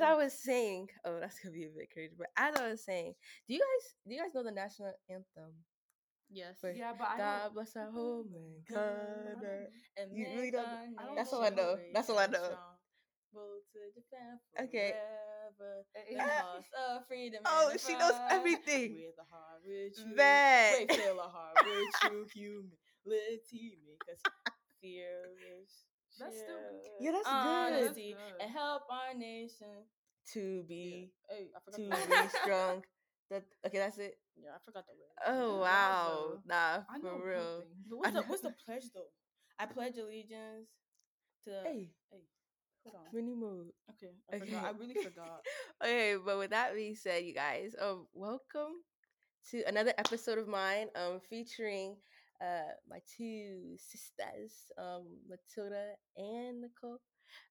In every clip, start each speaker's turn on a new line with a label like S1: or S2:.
S1: as I mm. was saying, oh, that's gonna be a bit crazy. But as I was saying, do you guys do you guys know the national anthem?
S2: Yes.
S1: For
S3: Yeah, but I
S1: God
S3: don't.
S1: bless our home and mm-hmm. country.
S2: Uh, and
S1: You really don't-
S3: I don't
S1: That's all I know. That's all I know.
S2: strong. Rule to defend
S1: Okay.
S2: forever the cause of freedom.
S1: Oh, she knows everything.
S2: With a heart true,
S1: Bet.
S2: wait, fill a heart with true humility, make us fearless.
S3: That's still good.
S1: Yeah, that's good.
S2: honesty
S3: That's good.
S2: and help our nation.
S1: To be
S2: Hey, I
S1: to be strong. That okay, that's it.
S2: Yeah, I forgot the word.
S1: Oh
S3: Good
S1: wow,
S3: though.
S1: nah,
S3: I know
S1: for
S3: good
S1: real.
S2: But what's the what's the pledge though? I pledge allegiance to.
S1: Hey,
S2: hold on.
S1: mini mode.
S2: Okay, I forgot. I really forgot.
S1: Okay, but with that being said, you guys, um, welcome to another episode of mine, um, featuring uh my two sisters, um, Matilda and Nicole.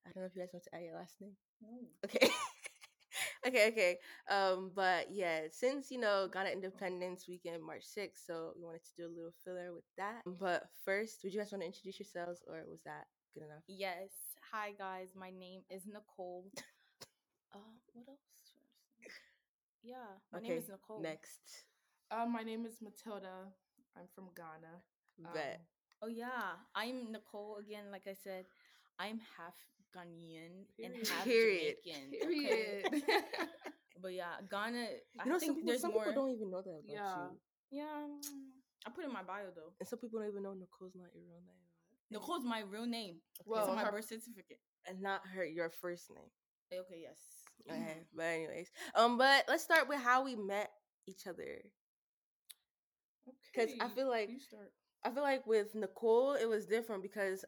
S1: I don't know if you guys want to add your last name.
S2: No.
S1: Okay. okay, okay. Um, but yeah, since you know Ghana Independence Weekend, March 6th, so we wanted to do a little filler with that. But first, would you guys want to introduce yourselves, or was that good enough?
S2: Yes. Hi guys, my name is Nicole. Uh, what else? should I say? Yeah, my name is Nicole.
S1: Next,
S3: Um, my name is Matilda. I'm from Ghana.
S1: bet.
S3: Um,
S2: Oh yeah, I'm Nicole again. Like I said, I'm half Ghanaian and half
S1: Period.
S2: Jamaican. okay?
S3: period.
S2: But yeah, Ghana. I
S1: you know, some
S2: think
S1: people,
S2: there's
S1: some
S2: more.
S1: people don't even know that about
S3: Yeah.
S1: you,
S2: Yeah, mm, I put it in my bio though.
S1: and some people don't even know Nicole's not your real name,
S2: Nicole's my real name.
S3: Well,
S2: it's on my
S3: her-
S2: birth certificate.
S1: and not her your first name.
S2: Okay, yes.
S1: Okay, but anyways, um, but let's start with how we met each other. 'Cause I feel like-
S3: you start.
S1: I feel like with Nicole, it was different because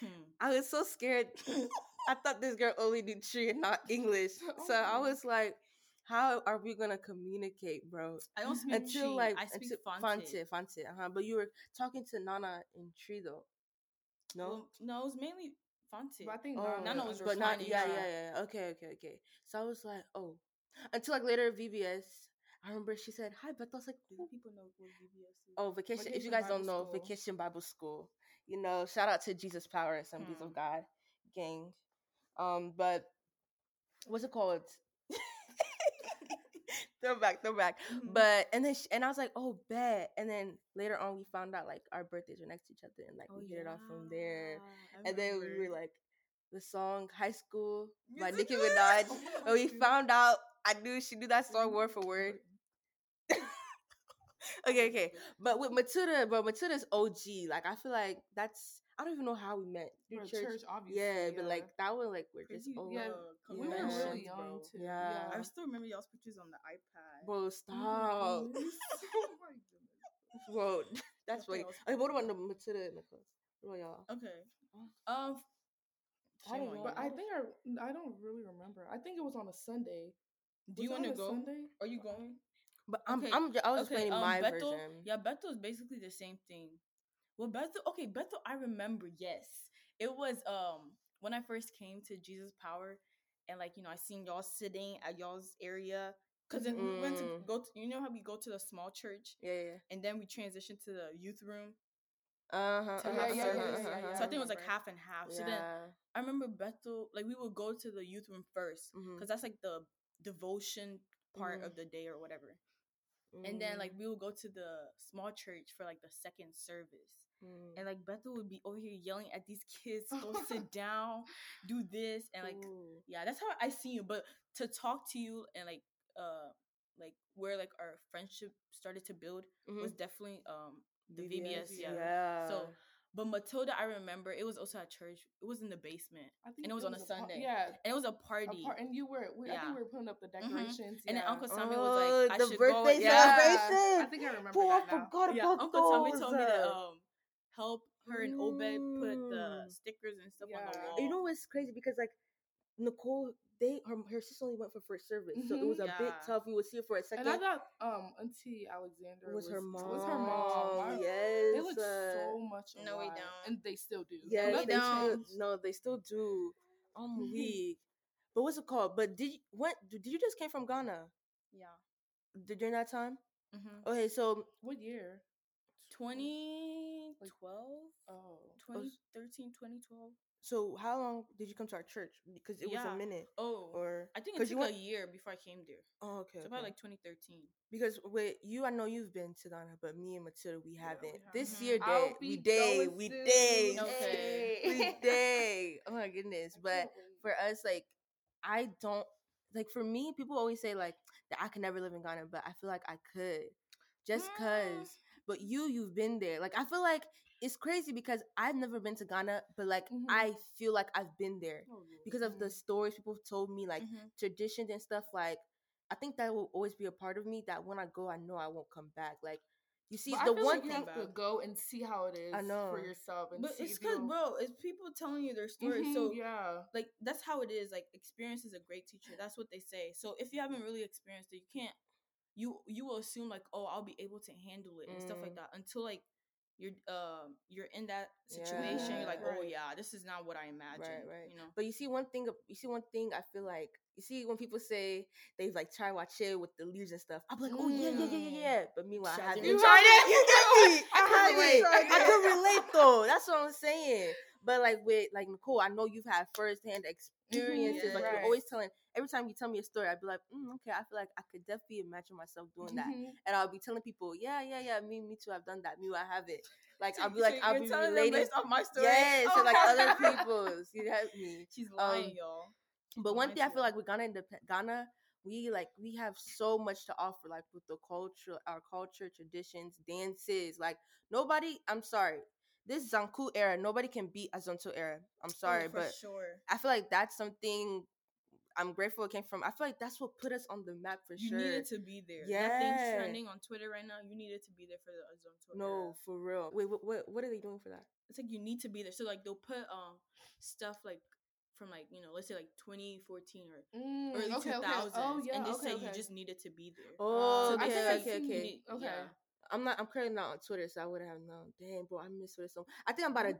S2: Hmm.
S1: I was so scared. I thought this girl only knew Twi and not English. So I
S3: Oh.
S1: was like, how are we gonna communicate, bro?
S2: I don't speak
S1: Until
S2: Twi,
S1: like
S2: I speak
S1: until,
S2: Fante.
S1: Fante, Fante, uh-huh. But you were talking to Nana in Twi though. No?
S2: Well, no, it was mainly Fonte.
S3: But I think
S1: Oh,
S3: Nana,
S2: Nana was
S1: but not
S2: responding,
S1: yeah,
S2: yeah.
S1: yeah, yeah. Okay, okay, okay. So I was like, oh. Until like later VBS, I remember she said, Hi Beth. I was like,
S2: Do people know what VBS is?
S1: Oh, vacation. if you
S3: Vacation
S1: guys don't know,
S3: School.
S1: Vacation Bible School. You know, shout out to Jesus Power and Assemblies
S2: Hmm.
S1: of God gang. Um, but what's it called? throwback, throwback.
S2: Mhm.
S1: But and then sh and I was like, oh, bet. And then later on, we found out like our birthdays were next to each other, and like
S2: Oh,
S1: we hit it off from there.
S2: yeah, I
S1: And then we were like, the song "High School" by Nicki. Minaj. And we found out I knew she knew that song word for word. Okay, okay. But with Matilda, but Matilda's OG. Like I feel like that's I don't even know how we met. Through church.
S3: church, obviously.
S1: Yeah, but like that one like we're
S2: Cause
S1: just
S2: you-
S1: old.
S3: yeah, we were
S1: Yeah.
S3: really young
S2: bro.
S3: too.
S1: Yeah.
S2: I still remember y'all's pictures on the iPad.
S1: Bro,
S3: Oh
S1: stop.
S3: goodness.
S2: oh my goodness.
S1: Bro, that's
S2: Nothing
S1: funny.
S2: else
S1: Okay, what about the Matilda and Nicholas? What about y'all?
S2: Okay.
S1: Oh.
S2: Um.
S1: I don't know.
S3: But I think I I don't really remember. I think it was on a Sunday.
S2: Do you want to go?
S3: Sunday?
S2: Are you going?
S1: But I'm
S2: Okay,
S1: I'm I was
S2: okay,
S1: explaining
S2: um,
S1: my
S2: Bethel,
S1: version.
S2: Yeah, Bethel is basically the same thing. Well, Bethel, okay, Bethel, I remember. Yes, it was um when I first came to Jesus Power, and like you know, I seen y'all sitting at y'all's area because then we went to
S1: Mm.
S2: go. To, you know how we go to the small church,
S1: Yeah, yeah.
S2: and then we transitioned to the youth room.
S1: Uh huh.
S2: To
S1: uh-huh,
S3: yeah, yeah, yeah, yeah,
S2: so I think it was like half and half. So then. I remember Bethel, like we would go to the youth room first because that's like the devotion part of the day or whatever. And then like
S1: Mm,
S2: we would go to the small church for like the second service.
S1: mm.
S2: And like Bethel would be over here yelling at these kids, go sit down, do this, and like
S1: Ooh.
S2: yeah, that's how I see you. But to talk to you and like uh like where like our friendship started to build was
S1: Mhm.
S2: definitely um the
S1: VBS,
S2: VBS, yeah.
S1: yeah.
S2: So but Matilda, I remember it was also at church. It was in the basement.
S3: I think
S2: And it was on a
S3: par-
S2: Sunday.
S3: yeah,
S2: And it was a
S3: a
S2: party.
S3: and you were. We, I
S2: Yeah.
S3: think we were putting up the decorations.
S2: And then. Uncle Sammy
S1: Oh,
S2: was like, I
S1: the
S2: should
S1: birthday
S2: go.
S3: Yeah. I think I remember
S1: Boy, I
S3: that now.
S1: forgot
S2: yeah,
S1: about
S2: Uncle Tommy told me to
S1: uh,
S2: um help her and Obed put the
S1: Mm.
S2: stickers and stuff on the wall.
S1: You know what's crazy because like Nicole, they her, her sister only went for first service, so it
S3: Mhm.
S1: was a bit tough. We would see her for a second.
S3: And I thought um Auntie Alexandra
S1: was, her mom.
S3: Was her mom. I-
S1: Yes.
S3: They look
S1: uh,
S3: so much alike.
S2: No, we don't.
S3: And they still do.
S1: Yeah,
S2: we
S1: they
S2: don't.
S1: still,
S3: changed.
S1: no, they still do. I'm weak. But what's it called? But did you what did you just came from Ghana
S2: yeah.
S1: D- during that time?
S2: Mm-hmm.
S1: Okay, so
S3: What year?
S2: 2012,
S3: Oh.
S2: 2013, 2012.
S1: So how long did you come to our church? Because it was a minute.
S2: Oh,
S1: Or
S2: I think it
S1: 'cause
S2: took
S1: you
S2: a year before I came there.
S1: Oh, okay.
S2: So
S1: okay.
S2: probably like 2013.
S1: because with you, I know you've been to Ghana, but me and Matilda, we haven't.
S3: have.
S1: This
S2: Mhm.
S1: year,
S3: I'll
S1: day, we day, we
S3: soon.
S1: day,
S2: Okay.
S1: we day. Oh my goodness! But for us, like, I don't like. For me, people always say like that I can never live in Ghana, but I feel like I could, just
S2: Mm.
S1: cause. But you, you've been there. Like, I feel like it's crazy because I've never been to Ghana, but like
S3: Mhm.
S1: I feel like I've been there
S2: Oh,
S1: because of the
S3: Mhm.
S1: stories people have told me, like
S2: Mhm.
S1: traditions and stuff. Like, I think that will always be a part of me. That when I go, I know I won't come back. Like, you see,
S3: But
S1: the
S3: I
S1: one
S3: like you
S1: thing.
S3: have to go and see how it is
S1: know.
S3: for yourself. And
S2: But
S3: see
S2: it's
S3: you
S2: because, bro, it's people telling you their story.
S3: Mhm,
S2: So,
S3: yeah,
S2: like, that's how it is. Like, experience is a great teacher. That's what they say. So, if you haven't really experienced it, you can't. You you will assume like, oh, I'll be able to handle it and stuff like
S1: Mm.
S2: that until like you're um you're in that situation.
S1: Yeah.
S2: You're like, oh yeah, this is not what I imagined.
S1: right. right.
S2: You know.
S1: But you see one thing. You see one thing. I feel like you see when people say they've like tried watch it with the leaves and stuff. I'm like, oh yeah, yeah, yeah, yeah,
S2: Mm.
S1: yeah. But meanwhile, I
S2: Shout
S1: haven't.
S2: You
S1: tried it. You get me? I
S3: I haven't
S1: haven't. I can relate though. That's what I'm saying. But like with like Nicole, I know you've had firsthand hand experiences. Like you're always telling. Every time you tell me a story, I'd be like, mm, okay, I feel like I could definitely imagine myself doing that.
S3: Mhm.
S1: And I'll be telling people, yeah, yeah, yeah, me, me too. I've done that. Me, I have it. Like
S2: So-
S1: I'll be
S2: so
S1: like, I'll
S2: you're
S1: be
S2: telling them
S1: relating.
S2: based off my story.
S1: Yes,
S2: Oh.
S1: and like other people's. You help me.
S2: She's lying,
S1: Um,
S2: y'all.
S1: But one
S2: Nice
S1: thing I feel
S2: one.
S1: like with Ghana, indep- Ghana, we like we have so much to offer, like with the culture, our culture, traditions, dances. Like nobody, I'm sorry, this Zanku era, nobody can beat a Zonto era. I'm sorry,
S2: oh, for
S1: but
S2: sure.
S1: I feel like that's something I'm grateful it came from. I feel like that's what put us on the map for
S2: You
S1: sure.
S2: You needed to be there. That
S1: Yeah.
S2: thing's trending on Twitter right now. You needed to be there for the Azonto.
S1: no, for real. Wait, what, what what are they doing for that?
S2: it's like you need to be there. So like they'll put um stuff like from like you know let's say like 2014 or
S3: Mm,
S2: early
S3: okay,
S2: 2000s,
S3: okay. Oh yeah,
S2: and just
S3: okay,
S2: say
S3: okay.
S2: you just needed to be there.
S1: Oh,
S3: I
S1: okay, okay, okay.
S3: Okay.
S2: Yeah.
S1: I'm not. I'm currently not on Twitter, so I wouldn't have known. Damn, bro, I miss Twitter so. I think I'm about to.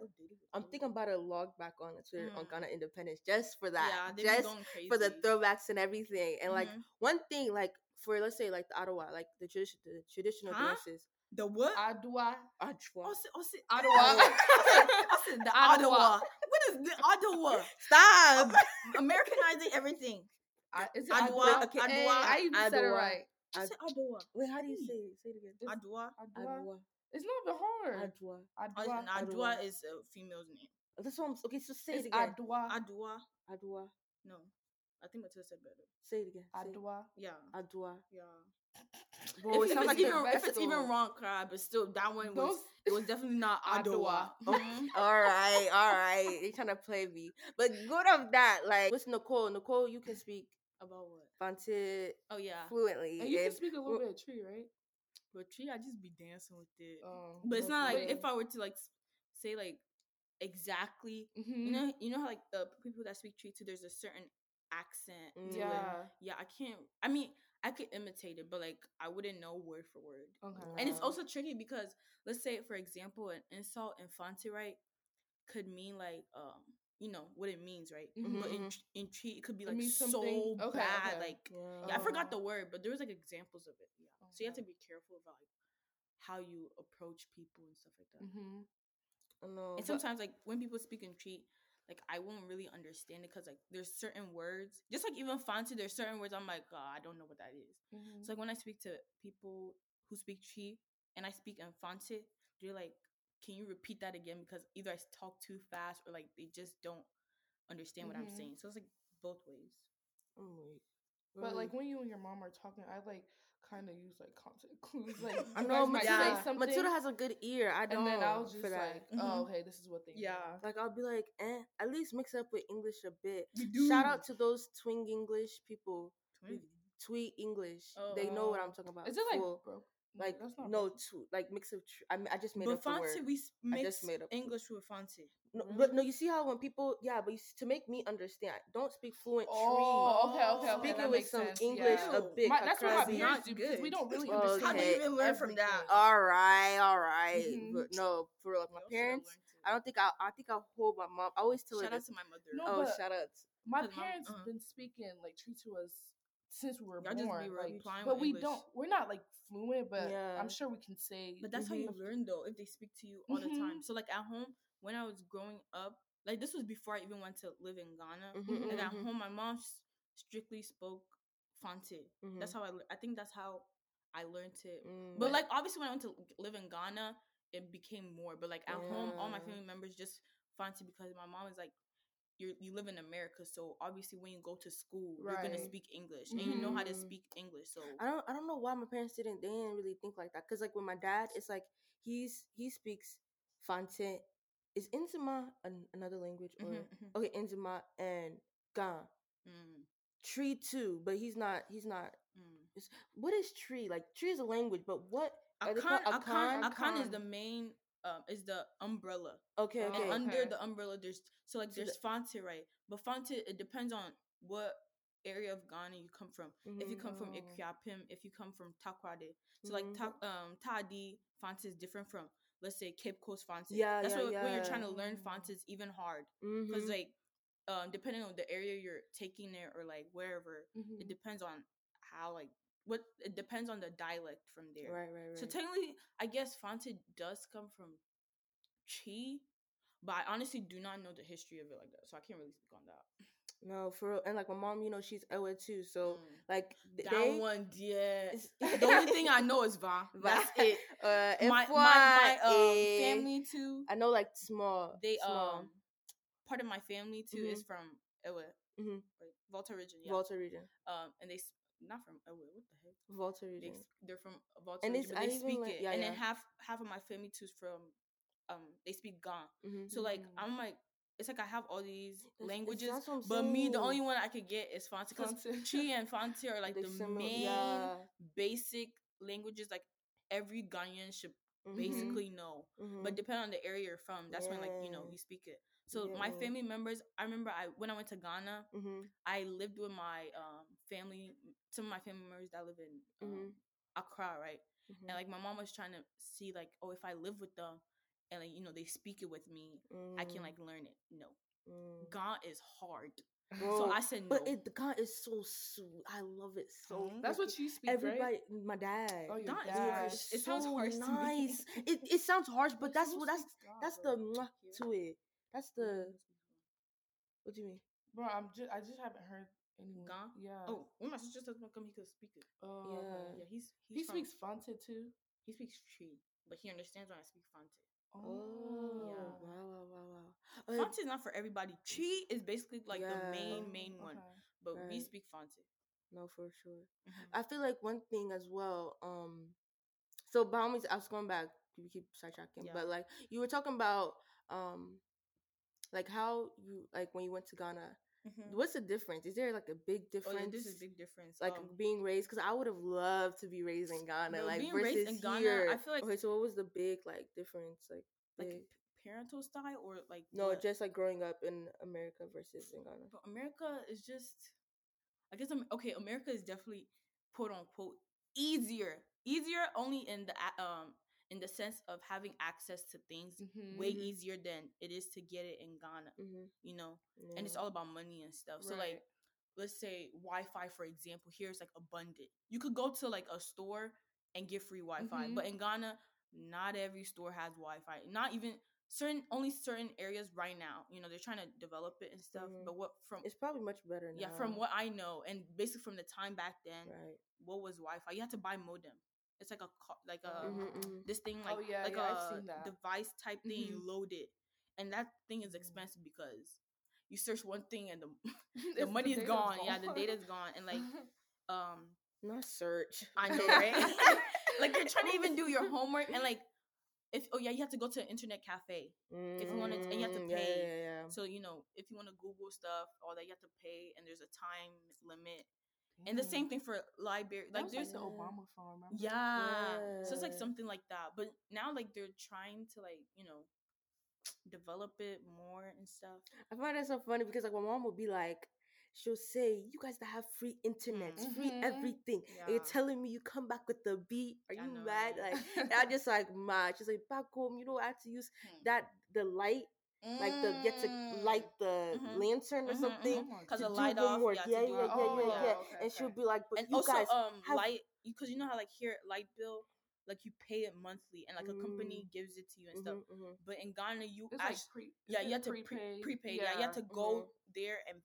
S1: I'm thinking I'm about to log back on Twitter on
S2: Mm.
S1: Ghana Independence just for that.
S2: Yeah, they be
S1: just
S2: going crazy
S1: for the throwbacks and everything. And like
S2: Mhm.
S1: one thing, like for let's say like the Ottawa, like the tradition, the traditional
S2: Huh?
S1: dances.
S2: the what?
S3: Adwa.
S1: Ottawa.
S2: Oh, see, oh, see,
S3: Ottawa.
S2: I said the
S3: Ottawa.
S2: Ottawa. What is the Ottawa?
S1: Stop.
S2: Americanizing everything.
S3: I- Is it
S2: Adwa,
S3: Adwa?
S2: okay,
S3: Hey, I even said it
S1: Adwa.
S3: Right.
S2: I said Ottawa.
S1: Wait, how do you say it? Say it again.
S3: It's
S2: Adwa.
S3: Adwa.
S1: Adwa.
S3: It's not even hard.
S1: Adwa.
S3: Adwa.
S2: Adwa is a female's name.
S1: That's what I'm. Okay, so say
S3: It's
S1: it again.
S3: Adwa.
S2: Adwa.
S1: Adwa.
S2: No, I think Matilda said better.
S1: Say it again. Say it.
S3: Adwa.
S2: Yeah.
S1: Adwa.
S2: Yeah.
S1: Bro, it
S2: if
S1: sounds
S2: it's
S1: like
S2: even
S1: the
S2: if it's even
S3: vessel.
S2: wrong, cry, but still that one was
S3: Those-
S2: it was definitely not Adwa.
S3: Adwa.
S2: Mhm.
S1: all right, all right. They trying to play me, but good of that. Like, what's Nicole? Nicole, you can speak
S2: About what?
S1: Fanti
S2: Oh yeah.
S1: fluently.
S3: And you can speak a little bit of Twi, right?
S2: But Twi, I just be dancing with it.
S3: Um,
S2: but it's not like if I were to like say like exactly.
S3: Mhm.
S2: You know, you know how like the people that speak Twi too. There's a certain accent. it.
S3: Yeah.
S2: Yeah, I can't. I mean, I could imitate it, but like I wouldn't know word for word.
S3: Okay.
S2: And it's also tricky because let's say, for example, an insult in Fonte, right, could mean like um, you know what it means, right?
S3: Mhm.
S2: But in
S1: Mhm.
S2: in Twi, it could be like so
S3: okay,
S2: bad,
S3: okay.
S2: like
S1: Yeah.
S2: yeah, I forgot the word, but there was like examples of it. Yeah, so you have to be careful about like how you approach people and stuff like that.
S3: Mm-hmm.
S1: I know.
S2: And
S1: but-
S2: sometimes like when people speak in Twi, like I won't really understand it because like there's certain words, just like even Fonte, there's certain words I'm like, oh, I don't know what that is.
S3: Mm-hmm.
S2: So like when I speak to people who speak Twi and I speak in Fonte, they're like, "Can you repeat that again?" Because either I talk too fast or like they just don't understand what I'm
S3: Mhm.
S2: saying. So it's like both ways.
S1: I'm weak.
S3: But like when you and your mom are talking, I like kind of use like context clues. Like
S1: I know
S3: guys might
S1: Matilda,
S3: say something,
S1: Matilda has a good ear. I don't.
S3: and then I'll just
S1: for that.
S3: like,
S2: Mhm.
S3: oh, okay, this is what they. mean.
S2: Yeah.
S1: Like I'll be like, eh, at least mix up with English a bit.
S2: You
S1: Shout out to those twing English people.
S2: Twin.
S1: Tweet English. they know what I'm talking about.
S3: Is it like
S1: full.
S3: Broke?
S1: like
S3: that's not
S1: no
S3: broken.
S1: two like mix of tr- I, mean, I just made
S2: But
S1: up the word.
S2: We s-
S1: I
S2: mix
S1: just made up the-
S2: English with Fonte.
S1: No,
S3: Really?
S1: but no, you see how when people yeah, but you, s- to make me understand, don't speak fluent
S3: Oh, okay, okay, okay.
S1: Speaking
S3: that
S1: with some
S3: sense.
S1: English
S3: yeah.
S1: a bit.
S3: My, that's what my
S1: crazy.
S3: parents do because we don't really
S1: Well,
S3: understand.
S2: How do you even learn from that?
S3: everything.
S1: All right, all right.
S3: Mhm.
S1: But no, for real, like my parents, I don't think I I think I'll hold my mom. I always tell
S2: Shout
S1: her
S2: out to my mother.
S3: No,
S1: oh,
S3: but-
S1: shout out.
S3: My
S2: 'Cause mom-
S3: parents
S2: uh-huh.
S3: been speaking like Twi to us since we were
S2: Y'all
S3: born. like, but we
S2: English.
S3: don't. We're not like fluent, but
S1: Yeah.
S3: I'm sure we can say.
S2: But that's how you learn though, if they speak to you all the time.
S3: Mhm.
S2: So like at home, when I was growing up, like this was before I even went to live in Ghana.
S1: Mhm,
S2: Like at
S1: mhm,
S2: home, my mom strictly spoke Fante.
S1: mhm.
S2: That's how I. I think that's how I learned it.
S1: Mm.
S2: But like obviously, when I went to live in Ghana, it became more. But like at home, all my family members just Fante because my mom is like. You you live in America, so obviously when you go to school, you're gonna speak English, and you know how to
S1: Mhm.
S2: speak English. So
S1: I don't I don't know why my parents didn't they didn't really think like that because like with my dad it's like he's he speaks Fante is Nzema an, another language or
S2: Mhm, mhm.
S1: okay Nzema and Gan
S2: Mm,
S1: Twi too but he's not he's not
S2: mm.
S1: what is Twi like Twi is a language but what
S2: Akan? Akan,
S1: Akan?
S2: Akan is the main um is the umbrella.
S1: okay
S3: Oh,
S1: okay
S2: And under
S3: okay.
S2: the umbrella there's so like
S1: So
S2: there's Fonte, right? But Fonte, it depends on what area of Ghana you come from. If you come from
S3: Oh.
S2: Akuapem, if you come from Takoradi. So like
S1: Mhm.
S2: ta, um Tadi Fante is different from let's say Cape Coast Fonte.
S1: Yeah,
S2: That's
S1: yeah,
S2: why when you're trying to learn
S3: Fonte
S2: Fante it's even hard. Because
S1: Mhm.
S2: like um depending on the area you're taking it or like wherever, it depends on how like what it depends on the dialect from there.
S1: right right right
S2: So technically, I guess Fante does come from Twi, but I honestly do not know the history of it like that, so I can't really speak on that.
S1: no for real and like my mom you know she's Ewe too so
S2: Mm.
S1: like th-
S2: that
S1: they
S2: one, yeah. the only thing I know is Va. That's it.
S1: uh
S2: My, my, my um,
S1: is-
S2: family too.
S1: I know like small
S2: They
S1: small.
S2: um part of my family too
S1: Mhm.
S2: is from Ewe,
S1: Mhm.
S2: right? Volta region, yeah.
S1: Volta region
S2: Um, and they not from Ewe. What the heck?
S1: Volta
S2: They
S1: region
S2: s- they're from Volta
S1: And
S2: region, they speak
S1: learn-
S2: it.
S1: yeah,
S2: and then half half of my family too is from um they speak Gan.
S1: Mhm.
S2: So like
S3: Mhm.
S2: I'm like it's like I have all these
S1: That's-
S2: languages, but me the only one I could get is Fante because. Twi and Fante are like
S1: They
S2: the
S1: similar-
S2: main
S1: yeah.
S2: basic languages like every Ghanaian should
S1: Mhm.
S2: basically know.
S1: Mhm.
S2: But depending on the area you're from, that's when like you know you speak it. So
S1: get
S2: my family members, I remember I when I went to Ghana,
S1: Mhm.
S2: I lived with my um family, some of my family members that live in um,
S1: Mhm.
S2: Accra, right?
S1: Mhm.
S2: And like my mom was trying to see like, oh, if I live with them and like you know they speak it with me, I can
S1: Mm,
S2: like learn it. No,
S1: mm.
S2: Ga is hard.
S1: Bro,
S2: so I said no.
S1: But it the God is so sweet. I love it so.
S3: That's what
S1: freaking-
S3: you speak,
S1: everybody.
S3: right?
S1: My dad.
S3: Oh, your
S2: Ga is
S3: dad.
S2: harsh. It sounds
S1: so
S2: harsh to me.
S1: nice. it it sounds harsh, but that's what that's
S3: speaks Ga,
S1: that's
S3: bro?
S1: the mwah to it. That's the what do you mean?
S3: Bro, I'm just I just haven't heard anyone.
S2: Ga?
S3: Yeah.
S2: Oh, when my sister doesn't come, he could speak it.
S3: Oh,
S1: Yeah.
S2: Yeah, he's, he's
S3: He
S2: from-
S3: speaks Fante too.
S2: He speaks Twi, but he understands when I speak Fante.
S1: Oh,
S2: Yeah.
S1: wow, wow, wow, wow.
S2: Fante is not for everybody. Twi is basically like the
S1: Yeah.
S2: main main one,
S3: Okay.
S2: but we speak Fante.
S1: no, for sure.
S2: Mhm.
S1: I feel like one thing as well. Um, so by all means, I was going back. We keep sidetracking,
S2: Yeah.
S1: but like you were talking about, um, like how you like when you went to Ghana.
S2: Mhm.
S1: What's the difference? Is there like a big
S2: Oh
S1: difference?
S2: yeah, this is a big difference.
S1: Like
S2: um,
S1: being raised, because I would have loved to be raised in Ghana,
S2: No,
S1: like
S2: being
S1: versus
S2: raised in Ghana,
S1: here.
S2: I feel like-
S1: okay, so what was the big like difference? Like,
S2: like
S1: big?
S2: parental style or like
S1: no,
S2: what?
S1: just like growing up in America versus in Ghana.
S2: But America is just, I guess, I'm okay, America is definitely quote unquote easier, easier only in the um in the sense of having access to things
S3: Mhm.
S2: way easier than it is to get it in Ghana.
S1: Mm-hmm.
S2: You know, and it's all about money and stuff. So like, let's say Wi-Fi, for example, here is like abundant. You could go to like a store and get free Wi-Fi,
S3: Mhm.
S2: but in Ghana, not every store has Wi-Fi. Not even certain, only certain areas right now. You know, they're trying to develop it and stuff.
S1: Mhm.
S2: But what from
S1: It's probably much better now.
S2: yeah, from what I know, and basically from the time back then,
S1: Right.
S2: what was Wi-Fi? You had to buy modem. It's like a like a
S1: Mhm, mhm.
S2: this thing like
S3: Oh, yeah,
S2: like
S3: yeah,
S2: a device type thing. You
S3: Mhm.
S2: load it, and that thing is
S3: Mhm.
S2: expensive because you search one thing and the the money is
S3: data's
S2: gone. Yeah, the data's gone, and like um
S1: Not search.
S2: I know, right? like you're trying to even do your homework and like if oh yeah, you have to go to an internet cafe. If you want to- and you have to
S1: Mm,
S2: pay.
S1: Yeah, yeah, yeah.
S2: So you know, if you want to Google stuff, all that you have to pay, and there's a time limit. And the same thing for library. Like there's
S3: the
S1: Yeah.
S3: Obama phone. Remember?
S2: yeah. So it's like something like that. But now like they're trying to like, you know, develop it more and stuff.
S1: I find that so funny because like my mom would be like, she'll say, "You guys that have free internet, free
S3: Mhm.
S1: everything," and you're telling me you come back with the beat. Are you mad? Like I just like mad. She's like, back home, you know, I have to use
S2: Hmm.
S1: that the light like the get to light the
S2: Mhm.
S1: lantern or
S2: Mhm,
S1: something.
S2: mhm.
S3: Oh my
S2: Cause
S1: to
S2: the
S1: do
S2: light off,
S1: homework.
S2: you
S1: Yeah, yeah, yeah, yeah,
S3: Oh,
S1: yeah.
S3: okay,
S1: And she'll be like, "But
S2: and
S1: you
S2: also
S1: guys
S2: um
S1: have
S2: light because you know how like here light bill like you pay it monthly and like a company gives it to you and stuff.
S1: Mhm, mhm.
S2: But in Ghana, you
S3: It's
S2: actually
S3: like pre.
S2: yeah you
S3: it
S2: have to pre-
S3: prepaid?
S2: prepaid yeah. you have to go there and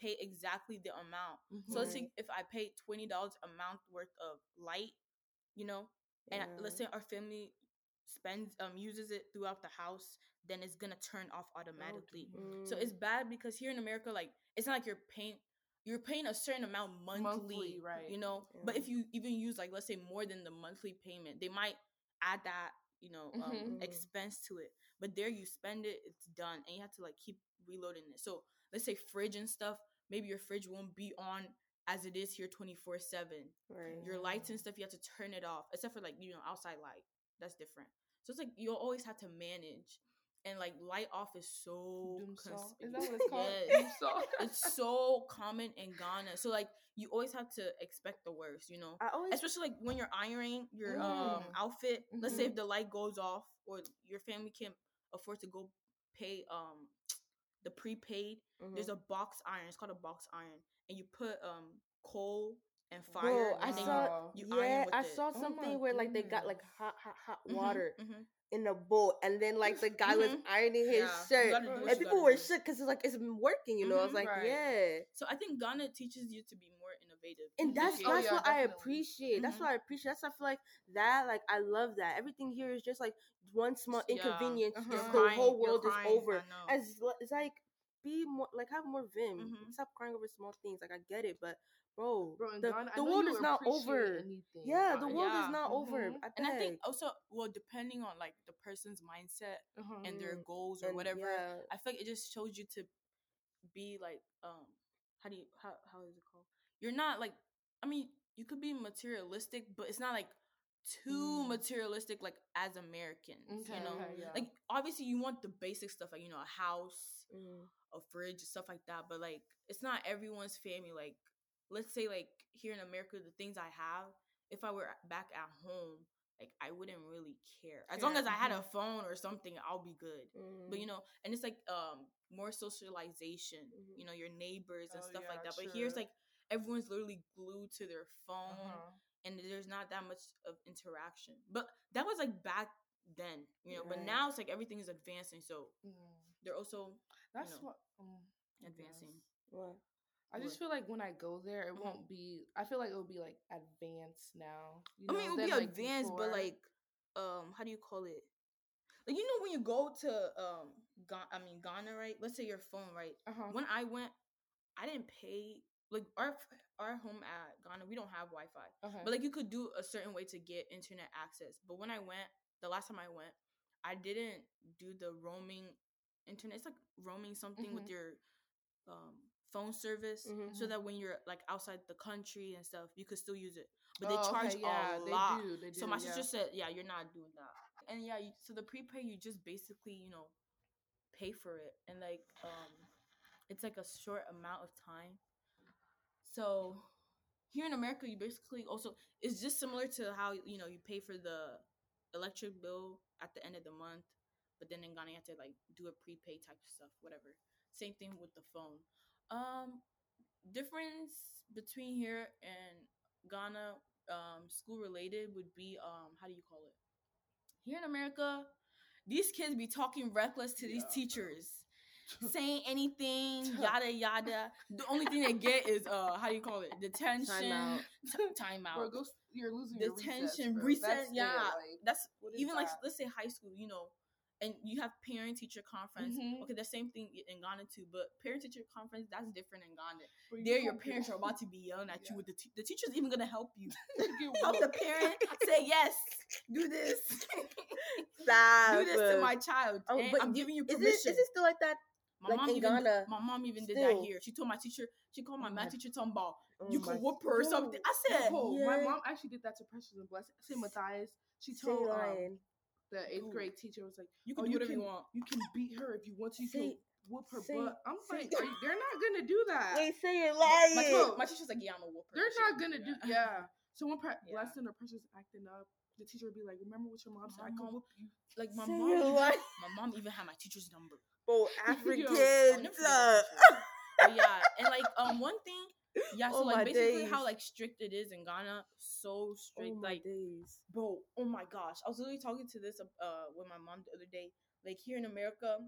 S2: pay exactly the amount. So let's say if I pay twenty dollars a month worth of light, you know, and I- let's
S1: Yeah.
S2: say our family spends um uses it throughout the house, then it's gonna turn off automatically. So
S1: Mm.
S2: it's bad because here in America, like it's not like you're paying you're paying a certain amount monthly,
S3: Monthly, right.
S2: You know, but if you even use like let's say more than the monthly payment, they might add that you know um,
S3: Mhm.
S1: Mhm.
S2: expense to it. But there you spend it, it's done, and you have to like keep reloading it. So let's say fridge and stuff, maybe your fridge won't be on as it is here twenty four seven.
S1: right.
S2: Your lights and stuff, you have to turn it off, except for like you know outside light. That's different. So it's like you'll always have to manage, and like light off is so
S3: Doom. Is that what it's called?
S2: Yes. It's so common in Ghana. So like you always have to expect the worst, you know.
S1: I always
S2: Especially like when you're ironing your
S3: Mm.
S2: um outfit. Let's say if the light goes off or your family can't afford to go pay um the prepaid. There's
S1: mhm.
S2: a box iron. It's called a box iron, and you put um coal and fire,
S1: Bro, I
S2: and
S1: saw
S2: you, you iron
S1: yeah,
S2: with
S1: I
S2: it.
S1: saw
S3: Oh
S1: something where like they got like
S3: goodness.
S1: hot, hot, hot
S2: Mhm,
S1: water
S2: mhm.
S1: in a boat, and then like the guy was
S2: Mhm.
S1: ironing his
S2: Yeah,
S1: shirt,
S2: gotta do what
S1: and people were
S2: do.
S1: shook because it's like it's working, you know. I was
S2: Mhm.
S1: like,
S3: Right.
S1: yeah,
S2: So I think Ghana teaches you to be more innovative.
S1: and
S2: in
S1: that's
S3: Oh,
S1: that's
S3: yeah,
S1: what I appreciate. That's what I appreciate. That's why I feel like that. Like I love that. Everything here is just like one small
S2: Yeah.
S1: inconvenience,
S3: Uh-huh.
S2: You're
S1: the
S2: crying,
S1: whole world is
S2: crying,
S1: over. As it's like be more like have more vim.
S2: Mhm.
S1: Stop crying over small things. Like I get it, but bro,
S3: Bro, in
S1: the,
S3: Ghana,
S1: the world is not over.
S3: anything in
S1: Yeah, the world
S2: Yeah.
S1: is not over.
S3: Mhm.
S1: I
S2: and I think also, well, depending on like the person's mindset
S3: Uh-huh.
S2: and their
S1: Mm,
S2: goals or
S1: and
S2: whatever,
S1: yeah.
S2: I feel like it just shows you to be like, um, how do you how how is it called? You're not like, I mean, you could be materialistic, but it's not like too
S3: Mm.
S2: materialistic like as Americans.
S3: Okay,
S2: you know,
S3: okay, yeah.
S2: like obviously you want the basic stuff like you know a house,
S1: Mm,
S2: a fridge, stuff like that. But like, it's not everyone's family. Like, let's say like here in America, the things I have, if I were back at home, like I wouldn't really care. As long as I had a
S3: mhm.
S2: phone or something, I'll be good. But you
S1: mm,
S2: know, and it's like um more socialization.
S1: Mhm.
S2: You know, your neighbors and
S3: Oh,
S2: stuff like
S3: yeah,
S2: that. But here's
S3: true.
S2: like everyone's literally glued to their phone,
S3: Uh-huh.
S2: and there's not that much of interaction. But that was like back then, you know. But now it's like everything is advancing, so
S3: Mm.
S2: they're also
S3: That's
S2: know,
S3: what. Um,
S2: advancing.
S3: guess.
S1: what?
S3: I just feel like when I go there, it
S2: Mhm.
S3: won't be. I feel like it'll be like advanced now. You
S2: I mean, it would
S3: than,
S2: be
S3: like,
S2: advanced, but like, um, how do you call it? Like, you know, when you go to um, Ga- I mean, Ghana, right? Let's say your phone, right?
S3: uh-huh.
S2: When I went, I didn't pay. Like our our home at Ghana, we don't have Wi Fi,
S3: okay.
S2: but like you could do a certain way to get internet access. But when I went, the last time I went, I didn't do the roaming internet. It's like roaming something with
S3: Mhm.
S2: your um phone service,
S1: Mhm.
S2: so
S3: Mhm.
S2: that when you're like outside the country and stuff, you could still use it. But they
S3: Oh, okay,
S2: charge
S3: yeah,
S2: a
S3: they
S2: lot.
S3: do, they
S2: So my
S3: do,
S2: sister said, "Yeah, you're not doing that." And yeah, you, so the prepay you just basically you know pay for it, and like um, it's like a short amount of time. So here in America, you basically also it's just similar to how you know you pay for the electric bill at the end of the month, but then in Ghana you have to like do a prepay type of stuff, whatever. Same thing with the phone. Um, difference between here and Ghana, um, school related would be um, how do you call it? Here in America, these kids be talking reckless to these
S3: Yeah.
S2: teachers, saying anything, yada yada. The only thing they get is uh, how do you call it? Detention,
S1: Timeout.
S2: t- timeout.
S3: Bro, go, s- you're losing your
S2: Detention,
S3: recess. bro.
S2: recess,
S3: That's it,
S2: yeah.
S3: like,
S2: That's
S3: what is
S2: even like
S3: that?
S2: let's say high school, you know, and you have parent teacher conference.
S3: Mhm.
S2: Okay, the same thing i- in Ghana too, but parent teacher conference that's different in Ghana.
S3: you
S2: There, your parents are about to be yelling at you
S3: Yeah.
S2: with the te- the teacher's even gonna help you.
S3: You
S2: Help the parent say yes, do this,
S1: Stop.
S2: do this to my child.
S1: Oh,
S2: and
S1: but
S2: I'm
S1: you-
S2: giving you
S1: Is
S2: permission.
S1: it, is it still like that?
S2: my
S1: like
S2: mom
S1: in
S2: even
S1: Ghana,
S2: my mom even did that here. She told my teacher, she called my
S1: Oh
S2: math teacher talking about
S1: Oh
S2: you could whoop her or something. I said,
S3: Yo, my mom actually did that to Precious and Blessed. St. Matthias. She told um. The eighth
S2: Ooh.
S3: grade teacher was like,
S2: you
S3: "Oh,
S2: can do whatever
S3: can,
S2: you want.
S3: You can beat her if you want to. You can whoop her
S1: say-
S3: butt." I'm
S1: say-
S3: like, you, "They're not gonna do that.
S1: Wait, say you're
S2: My,
S1: lying.
S2: teacher, my teacher's like, yeah, I'm a whoop her.
S3: They're not
S2: don't
S3: gonna do.
S2: that.
S3: Yeah. So when Pre-
S2: Yeah.
S3: Blessed or Precious acting up, the teacher would be like, "Remember what your mom said? I
S2: My
S3: could whoop you."
S2: Like my
S1: Say
S2: mom,
S1: you're
S2: even, my mom even had my teacher's number.
S1: Oh,
S2: I'll
S1: Africans. uh.
S2: But yeah, and like um one thing, yeah. So
S1: Oh
S2: like basically how like strict it is in Ghana, so strict.
S1: oh
S2: like
S1: days.
S2: bro, oh my gosh, I was literally talking to this uh with my mom the other day. Like here in America,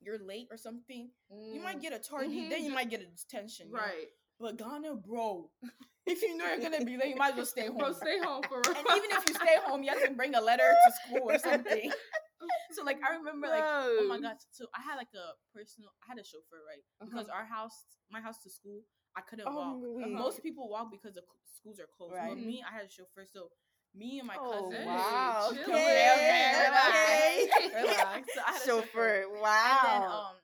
S2: you're late or something, you might get a tardy, then you might get a detention. you know?
S3: right.
S2: But Ghana, bro, if you know you're gonna be late, you might as well stay home.
S3: Bro, stay home for real.
S2: and even if you stay home, you have to bring a letter to school or something. so like I remember like oh my gosh, so I had like a personal I had a chauffeur, right? Because
S3: Uh-huh.
S2: our house my house to school, I couldn't
S1: Oh,
S2: walk. Most people walk because the schools are closed.
S1: Right.
S2: But me, I had a chauffeur, so me and my
S1: Oh,
S2: cousin
S1: wow.
S3: chill.
S1: Okay.
S2: Okay,
S1: okay.
S2: relax. So I had a
S1: Chauffeur.
S2: And then
S1: Wow.
S2: um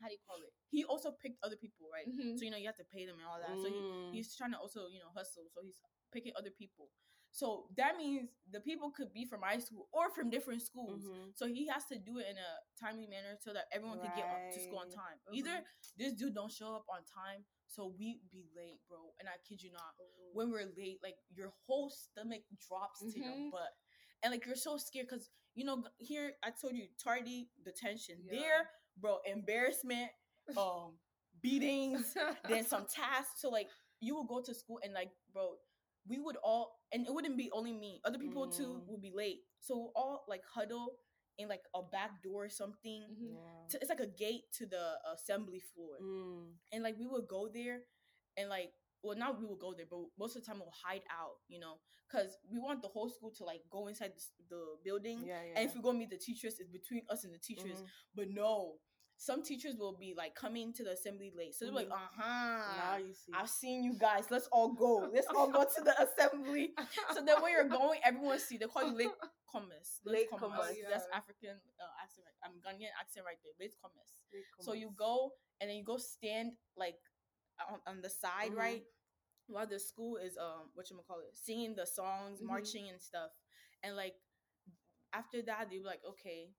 S2: how do you call it? He also picked other people, right?
S3: Mhm.
S2: So you know you have to pay them and all that. So he,
S1: Mm.
S2: he's trying to also you know hustle so he's picking other people so that means the people could be from my school or from different schools
S1: Mhm.
S2: so he has to do it in a timely manner so that everyone can get on, to school on
S1: Right.
S2: time either this dude don't show up on time so we be late bro and i kid you not when we're late like your whole stomach drops to your
S3: Mhm.
S2: butt and like you're so scared because you know here i told you tardy detention
S3: Yeah.
S2: there bro embarrassment um beatings then some tasks. So like you would go to school and like, bro, we would all and it wouldn't be only me. Other people too
S1: Mm.
S2: would be late. So all like huddle in like a back door or something.
S3: Mhm.
S1: Yeah.
S2: To, it's like a gate to the assembly floor.
S1: Mm.
S2: And like we would go there and like well not we would go there, but most of the time we'll hide out, you know, because we want the whole school to like go inside the, the building.
S1: Yeah, yeah.
S2: And if we go meet the teachers, it's between us and the teachers.
S1: Mhm.
S2: But no, some teachers will be like coming to the assembly late. So they're like,
S1: Mhm.
S2: uh huh.
S1: now you see.
S2: I've seen you guys. Let's all go. Let's all go to the assembly. So then when you're going, everyone see. They call you late commerce.
S1: Late
S2: commerce.
S1: commerce.
S2: That's African uh, accent. Right? I'm Ghanaian accent right there. Late commerce.
S1: Big
S2: So you go and then you go stand like on, on the side,
S1: Mhm.
S2: right? While the school is um what you call it, singing the songs,
S3: Mhm.
S2: marching and stuff. And like after that, they were like, okay,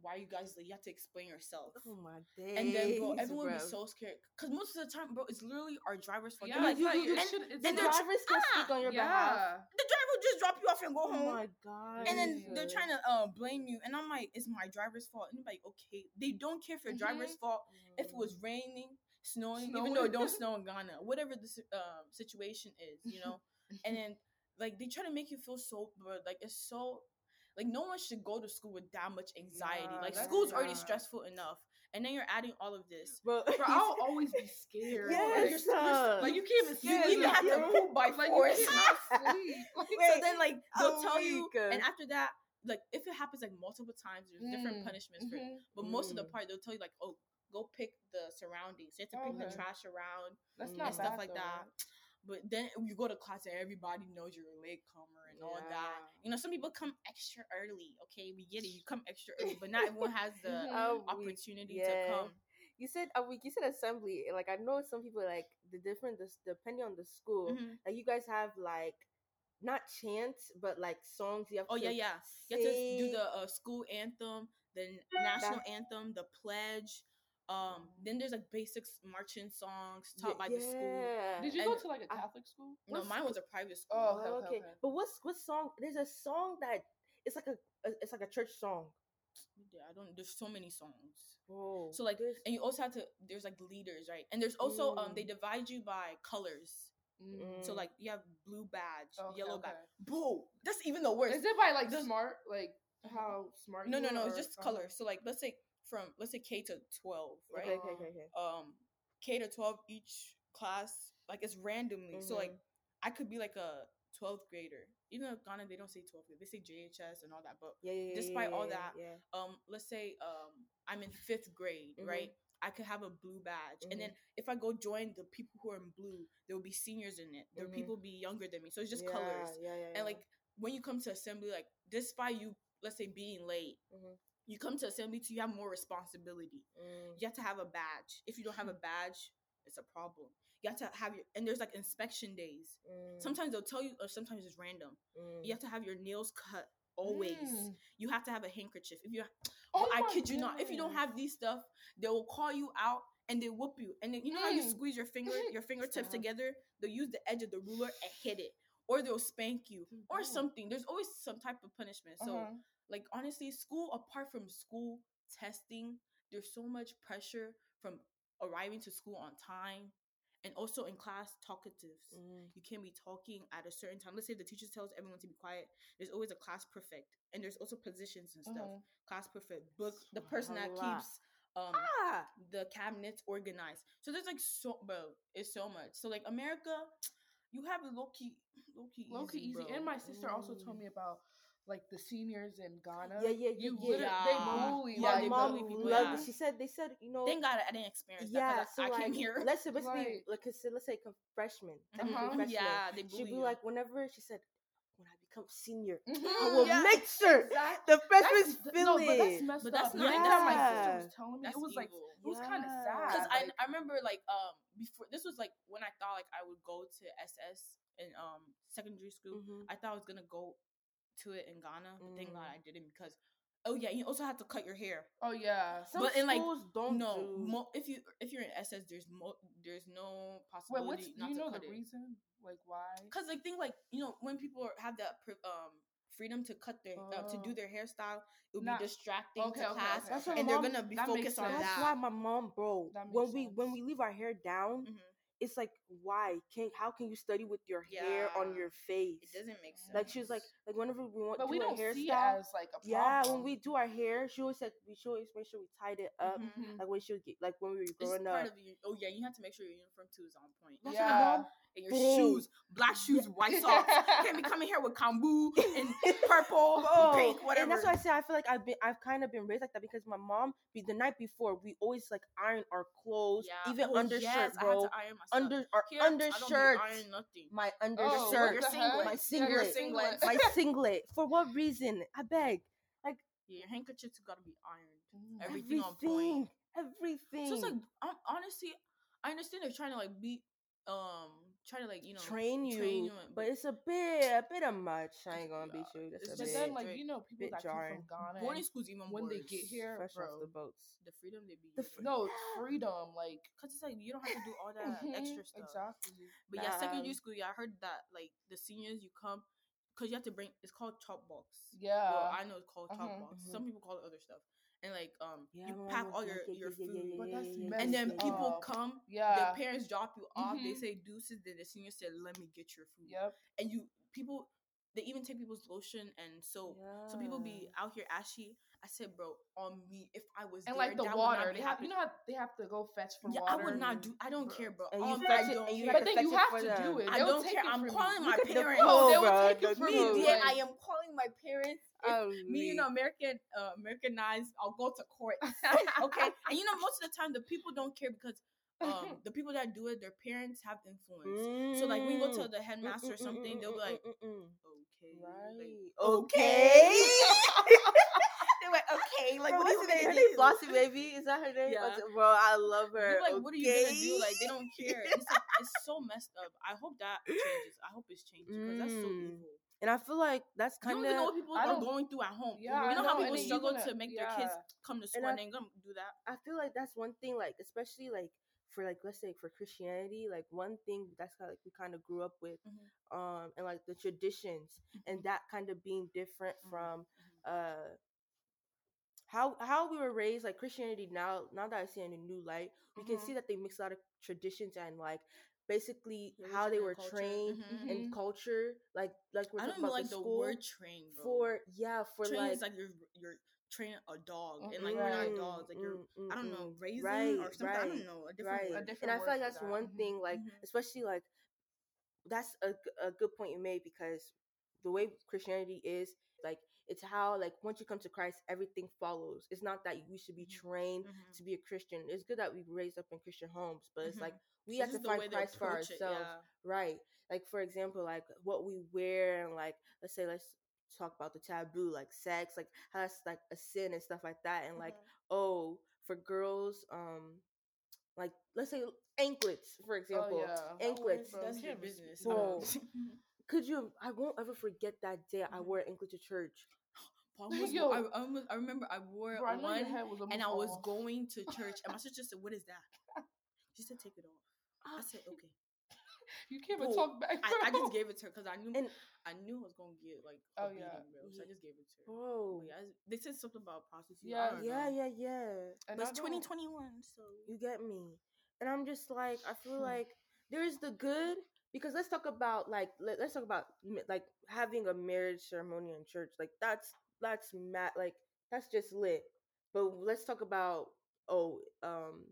S2: why are you guys late? You have to explain yourself.
S1: Oh my days.
S2: And then, bro, everyone would be so scared because most of the time, bro, it's literally our driver's fault.
S3: yeah,
S2: like,
S3: it's like,
S1: you-
S2: and-
S3: should, it's
S1: The
S2: and
S3: not-
S2: they're
S1: drivers can speak
S2: ah,
S1: on your
S3: yeah.
S1: behalf.
S2: the driver will just drop you off and go
S1: Oh
S2: home.
S1: my god.
S2: and then they're trying to uh, blame you, and I'm like, it's my driver's fault. And they're like, okay, they don't care if your driver's fault if it was raining, snowing, even though it don't snow in Ghana, whatever the um, situation is, you know. and then like they try to make you feel so, but like it's so, like no one should go to school with that much anxiety.
S3: Yeah,
S2: like school's already stressful enough, and then you're adding all of this.
S1: Bro,
S3: I'll always be scared.
S1: Yes,
S3: like, you're, you're, like you can't even
S2: You even have to poop by
S3: like
S2: force.
S3: you cannot sleep. Like,
S1: Wait,
S2: so then like they'll
S1: a
S2: tell you, and after that, like if it happens like multiple times, there's different
S3: Mm,
S2: punishments for it.
S3: mhm.
S2: But most of the
S1: Mm.
S2: part, they'll tell you like, oh, go pick the surroundings. You have to pick the trash around
S3: That's
S1: Mm.
S2: and stuff
S3: bad,
S2: like
S3: though,
S2: that. But then you go to class and everybody knows you're a latecomer and all that. You know, some people come extra early. Okay, we get it. You come extra early, but not everyone has the
S3: Mhm.
S2: Opportunity
S1: yeah.
S2: to come.
S1: You said a week. You said assembly. Like I know some people like the different, this depending on the school.
S2: Mhm.
S1: Like you guys have like not chants, but like songs you have.
S2: Oh
S1: to
S2: yeah, yeah. You have to do the uh, school anthem, the n- national anthem, the pledge. Um, then there's like basic marching songs taught by the school.
S1: Yeah.
S3: Did you go to like a Catholic school?
S2: No,
S1: What
S2: mine was a private school.
S3: Oh,
S1: Oh,
S3: okay,
S1: okay.
S3: okay.
S1: But what's what song? There's a song that it's like a, a it's like a church song.
S2: Yeah, I don't. There's so many songs.
S1: Bro.
S2: So like,
S1: there's-
S2: and you also have to. There's like leaders, right? And there's also um they
S1: Mm.
S2: divide you by colors. So
S1: Mm.
S2: like you have blue badge,
S3: Okay,
S2: yellow
S3: okay.
S2: badge. Boo! that's even the worst.
S3: Is it by like
S2: This-
S3: smart, like how smart?
S2: no,
S3: you
S2: no,
S3: are,
S2: no. It's just
S3: uh-huh.
S2: So like, let's say from let's say K to twelve, right?
S1: okay, okay, okay, okay.
S2: Um, K to twelve each class like it's randomly. So like
S1: Mm-hmm.
S2: I could be like a twelfth grader. Even though Ghana they don't say twelfth grade, they say JHS and all that. But
S1: Yeah, yeah,
S2: despite
S1: yeah,
S2: all that, um, let's say um I'm in fifth grade,
S1: Mhm.
S2: right? I could have a blue badge, and then
S1: Mm-hmm.
S2: if I go join the people who are in blue, there will be seniors in it. There will
S1: Mhm.
S2: people be younger than me, so it's just colors.
S1: Yeah, yeah, yeah.
S2: And like when you come to assembly, like despite you, let's say being late,
S1: Mhm.
S2: You come to assembly to you have more responsibility.
S1: Mm.
S2: You have to have a badge. If you don't have a badge, it's a problem. You have to have your and there's like inspection days.
S1: Mm.
S2: Sometimes they'll tell you, or sometimes it's random.
S1: Mm.
S2: You have to have your nails cut always.
S3: Mm.
S2: You have to have a handkerchief. If you
S3: Oh
S2: I kid you not. If you don't have these stuff, they will call you out and they whoop you. And then you know how you
S3: Mm.
S2: squeeze your finger, your fingertips together. They'll use the edge of the ruler and hit it, or they'll spank you, or
S3: Oh.
S2: something. There's always some type of punishment. So,
S3: Uh-huh.
S2: Like honestly, school apart from school testing there's so much pressure from arriving to school on time and also in class talkatives
S1: Mm.
S2: you can't be talking at a certain time let's say the teacher tells everyone to be quiet there's always a class perfect, and there's also positions and stuff
S3: Mhm.
S2: class prefect book the person that keeps um
S1: Ah,
S2: the cabinets organized. So there's like so bro, it's so much. So like America, you have it low key, low key,
S3: Low key easy.
S2: bro.
S3: And my sister also
S1: Mm.
S3: told me about like the seniors in Ghana.
S1: Yeah, yeah, yeah,
S3: You
S1: yeah.
S3: literally, they
S2: Yeah.
S3: bully.
S2: Yeah,
S3: like,
S2: they
S1: mom
S2: bully people,
S1: loved
S2: yeah.
S1: it. She said they said you know.
S2: Thank God I didn't experience
S1: yeah,
S2: that. 'cause
S1: so
S2: I, I
S1: like
S2: came here.
S1: let's say basically
S3: Right.
S1: like say- let's say come freshman, technically
S3: Uh-huh.
S1: freshman.
S2: yeah, they
S1: She'd be
S2: you.
S1: like, whenever she said, when I become senior, I
S3: Mhm,
S1: will
S3: yeah,
S1: make sure
S3: exactly.
S1: the freshmen
S3: That's-
S1: feel
S3: no,
S1: it.
S3: but that's messed
S2: But that's
S3: up.
S2: not-
S3: Every time my sister was telling me,
S2: That's
S3: it was like
S2: evil.
S3: it was kind of sad.
S2: Because I,
S3: like-
S2: I remember like um before this was like when I thought like I would go to SS in um secondary school.
S1: Mhm.
S2: I thought I was gonna go to it in Ghana, but thank God
S1: Mm.
S2: I didn't because oh yeah, you also have to cut your hair.
S3: oh yeah.
S1: Some
S2: but in, like,
S1: schools don't
S2: no,
S1: do.
S2: mo- if you if you're in SS, there's mo- there's no possibility.
S3: Wait,
S2: possibility
S3: what's do you
S2: to
S3: know
S2: cut
S3: the
S2: it.
S3: reason? Like why?
S2: Cause like think like you know when people have that pri- um freedom to cut their uh, to do
S3: Oh.
S2: their hairstyle, it would
S3: Not-
S2: be distracting
S3: okay,
S2: to
S3: okay,
S2: class,
S3: okay,
S1: That's
S3: okay.
S1: what
S2: and they're gonna be focused on
S3: sense.
S1: That's why my mom, bro. When
S3: makes
S1: we when we leave our hair down,
S2: Mhm.
S1: it's like why can't how can you study with your hair on your face?
S2: It doesn't make sense.
S1: Like she was like like whenever we want
S3: But
S1: do
S3: we don't see it as like a problem.
S1: yeah, when we do our hair, she always said we should always make sure we tied it up.
S2: Mhm.
S3: Mhm.
S1: Like when she was get, like when we were growing
S2: part
S1: up.
S2: of your, oh yeah, you have to make sure your uniform too is on point.
S1: That's
S3: Yeah.
S1: what
S2: And your
S1: Boom.
S2: shoes, black shoes, white socks. Can't be coming here with kambu and purple,
S1: Oh,
S2: pink, whatever.
S1: And that's why I say I feel like I've been I've kind of been raised like that because my mom be the night before we always like iron our clothes,
S2: yeah.
S1: even
S2: oh,
S1: undershirt,
S2: yes, I had
S1: bro.
S2: to iron my stuff.
S1: Under our
S2: Don't be
S1: undershirt,
S2: nothing.
S1: my
S3: Oh,
S1: undershirt,
S3: what
S2: your singlet.
S3: heck?
S1: my singlet,
S3: singlet.
S1: my singlet. For what reason? I beg.
S2: Yeah, your handkerchiefs gotta be ironed.
S3: Mm.
S2: Everything on point.
S1: Everything.
S2: So it's like I'm, honestly, I understand they're trying to like be um trying to like you know
S1: train you,
S2: train you,
S1: but it's a bit a bit of much. I ain't gonna
S2: Yeah,
S1: beat you. That's
S2: it's
S1: a
S3: But
S1: bit.
S3: then, like you know, people
S1: bit
S3: that
S1: jarring.
S3: come from Ghana,
S2: boarding schools even
S3: when they get here,
S1: fresh
S3: bro.
S1: off the boats.
S2: the freedom they be
S1: The fr-
S3: No, freedom. Like
S2: Cause it's like you don't have to do all that
S3: mhm,
S2: extra stuff.
S3: Exactly.
S2: But yeah, secondary
S1: Nah.
S2: school, yeah, I heard that like the seniors you come, cause you have to bring. It's called chop box.
S3: Yeah.
S2: Well, I know it's called chop
S3: Mhm.
S2: box.
S1: Mhm.
S2: Some people call it other stuff. And like um,
S1: Yeah,
S2: you pack all your your
S1: yeah, yeah,
S2: food,
S1: yeah, yeah, yeah, yeah,
S2: and then people
S3: up.
S2: come.
S3: yeah.
S2: Their parents drop you off. They
S3: Mhm.
S2: say deuces. Then the senior said, "Let me get your food."
S3: Yep.
S2: And you people, they even take people's lotion and soap. So people be out here ashy. I said, bro, on me, if I was
S3: And
S2: there,
S3: like the
S2: that
S3: water, they have you know how they have to go fetch for
S2: yeah,
S3: water.
S2: I would not do. I don't
S3: Bro.
S2: care, bro.
S1: And you
S2: On
S1: fetch
S2: I
S1: it-
S2: don't
S1: and you
S2: care.
S3: But then you have to
S1: them.
S3: do it.
S2: I
S3: They'll
S2: don't
S3: take
S2: care.
S3: it
S2: I'm
S3: from you.
S2: calling my
S1: Look
S2: parents.
S3: They
S1: pole,
S3: will
S1: bro.
S3: take it from
S2: me,
S3: you.
S2: yeah, I am calling my parents. If
S1: Oh,
S2: me you
S1: know,
S2: American uh, Americanized, I'll go to court. okay, and you know most of the time the people don't care because um the people that do it, their parents have influence. So like we go to
S1: Mm.
S2: the headmaster or
S1: Mm, mm,
S2: something,
S1: mm,
S2: they'll be
S1: mm,
S2: like,
S1: mm, mm, mm.
S2: okay,
S1: right.
S2: like,
S1: Okay.
S2: they're like, okay, like
S1: Bro,
S2: what
S1: what's her name? Her name? Bossy Baby. Is that her name?
S2: Yeah.
S1: Bro, I love her.
S2: They're like, what are you gonna do? Like they don't care. It's, like, it's so messed up. I hope that changes. I hope it's changed because that's so
S1: Mm.
S2: evil.
S1: And I feel like that's kind of.
S2: You don't even know what people are going through at home.
S3: Yeah,
S2: you
S3: I
S2: know how people struggle
S3: you're
S2: to
S3: gonna-
S2: make their kids come to
S1: And
S2: school
S1: I-
S2: and they gonna do that.
S1: I feel like that's one thing, like especially like for like let's say for Christianity, like one thing that's kind of like we kind of grew up with,
S2: Mhm.
S1: um, and like the traditions and that kind of being different
S2: Mhm.
S1: from uh how how we were raised like Christianity now now that I see it in a new light, we can see that they mix a lot of traditions and like basically
S2: Religion
S1: how they were
S2: culture.
S1: trained
S2: Mhm.
S1: and
S3: Mhm.
S1: culture, like like we're
S2: I don't
S1: talking about
S2: like
S1: the
S2: the
S1: school
S2: word train, bro.
S1: for yeah for
S2: train
S1: like
S2: is like you're you're training a dog, and
S3: Mhm.
S2: like you're not
S1: Mm,
S2: dogs. Like you're
S1: mm,
S2: I don't know raising
S1: Right,
S2: or something. I don't know a different
S1: right.
S3: A different
S1: and I feel like that's
S3: that.
S1: one
S3: Mhm.
S1: thing, like especially like that's a a good point you made because the way Christianity is, like it's how like once you come to Christ, everything follows. It's not that we should be
S2: Mhm.
S1: trained
S2: Mhm.
S1: to be a Christian. It's good that we raised up in Christian homes, but it's like we
S2: It's
S1: have to
S2: just the way
S1: find Christ for
S2: approach it,
S1: ourselves,
S2: yeah.
S1: right? Like for example, like what we wear and like let's say let's talk about the taboo, like sex, like how that's like a sin and stuff like that, and like
S2: Mhm.
S1: oh for girls um like let's say anklets for example
S3: Oh, yeah.
S1: anklets
S2: that's your business.
S1: Bro. Could you i won't ever forget that day i
S2: Mhm.
S1: wore an anklet to church
S2: I, almost,
S3: Yo.
S2: I, I, almost- I remember I wore
S3: Bro, I
S2: one
S3: was
S2: and I was
S3: off.
S2: going to church, and my sister said, "What is that?" She said, "Take it off." I said, "Okay."
S3: You can't even talk back.
S2: I, I just gave it to her because I knew
S1: And-
S2: I knew I was gonna get like
S3: Oh, yeah.
S2: bro. So I just gave it to her.
S1: Bro.
S2: Yeah, they said something about prostitution.
S3: Yeah,
S2: I don't
S1: Yeah, yeah, yeah.
S2: But it's 2021, so
S1: You get me. And I'm just like, I feel like there's the good because let's talk about like let, let's talk about like having a marriage ceremony in church. Like that's that's mad like that's just lit. But let's talk about oh um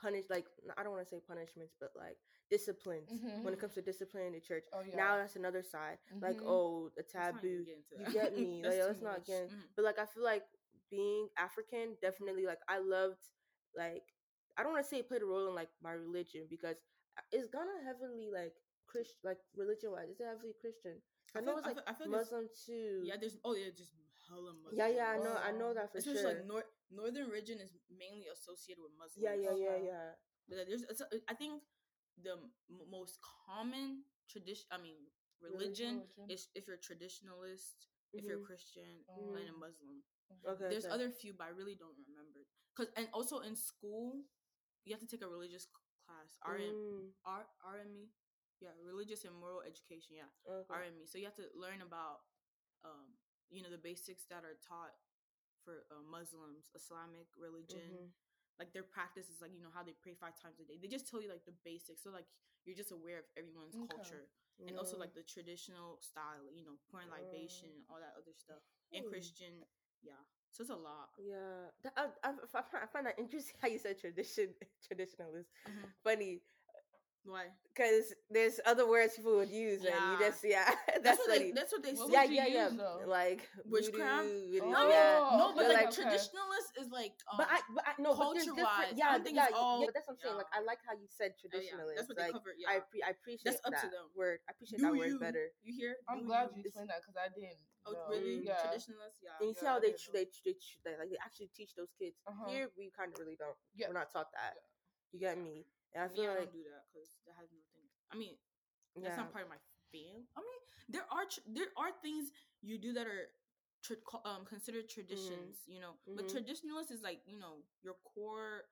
S1: punish like I don't want to say punishments, but like disciplines when it
S3: Mhm.
S1: comes to discipline in the church.
S3: Oh yeah.
S1: Now that's another side. Like
S3: Mhm.
S1: oh the
S2: let's not even
S1: taboo.
S2: get
S1: You get me? Like let's not get
S2: Mhm.
S1: but like I feel like being African definitely like I loved like I don't want to say it played a role in like my religion because it's gonna heavily like Christian like religion wise Is it's heavily Christian. I,
S2: I
S1: know
S2: feel-
S1: it's
S2: I
S1: like
S2: feel- I feel there's-
S1: Muslim too.
S2: Yeah, there's oh yeah, just hella Muslim.
S1: yeah, yeah, I know, I know that for
S2: Especially
S1: sure.
S2: like nor- northern region is mainly associated with Muslims.
S1: yeah, yeah, yeah, yeah.
S2: But there's, it's a, I think the m- most common tradition, I mean, religion,
S3: Religion.
S2: is if you're a traditionalist, if you're
S1: Mhm.
S2: a Christian,
S3: Mm.
S2: and a Muslim.
S1: Okay,
S2: There's
S1: okay.
S2: other few, but I really don't remember. Cause and also in school, you have to take a religious class. RM,
S1: Mm,
S2: R, RME, yeah, religious and moral education. Yeah,
S1: okay.
S2: RME. So you have to learn about, um, you know, the basics that are taught for uh, Muslims, Islamic religion,
S1: Mhm.
S2: like their practice is like you know how they pray five times a day. They just tell you like the basics, so like you're just aware of everyone's
S3: Okay.
S2: culture and also like the traditional style, you know, pouring libation and all that other stuff. And. Christian, yeah. So it's a lot.
S1: Yeah, I, I, I, find, that interesting how you said tradition, traditionalist.
S2: Mhm.
S1: Funny,
S2: Why?
S1: because there's other words people would use, and you just yeah, that's,
S2: That's, what
S1: funny.
S2: they. That's what they
S3: What
S2: say.
S1: yeah,
S3: would you
S1: yeah, yeah.
S3: though?
S1: Like
S2: Witchcraft?
S1: voodoo,
S3: Oh,
S1: and-
S2: No,
S1: yeah.
S2: no, but
S1: But
S2: like,
S1: like-
S2: traditionalist is like. Um,
S1: But I, but I no, but there's different.
S2: culture-wise,
S1: Yeah,
S2: don't think
S1: yeah,
S2: it's all-
S1: yeah. That's what I'm saying. Like. I like how you said
S2: oh, yeah,
S1: traditionalist.
S2: that's what they
S1: like,
S2: cover. Yeah.
S1: I pre- I appreciate that's
S2: up to
S1: that
S2: them.
S1: word. I appreciate
S2: Do
S1: that word
S2: you.
S1: better.
S2: You hear?
S3: I'm
S2: Do
S3: glad you
S2: you.
S3: explained that because I didn't.
S2: Oh,
S3: know.
S2: really?
S3: Yeah.
S2: Traditionalist? Yeah.
S1: And you see how they
S3: didn't
S1: tr-
S3: know.
S1: they they they like they actually teach those kids.
S3: Uh-huh.
S1: Here we kind of really don't.
S3: Yeah.
S1: We're not taught that. You get me? And I feel
S2: I
S1: like
S2: don't do that because that has nothing. I mean, that's
S1: yeah.
S2: not part of my fam. I mean, there are tr- there are things you do that are um considered traditions, you know. But
S1: Mhm.
S2: traditionalist is like you know your core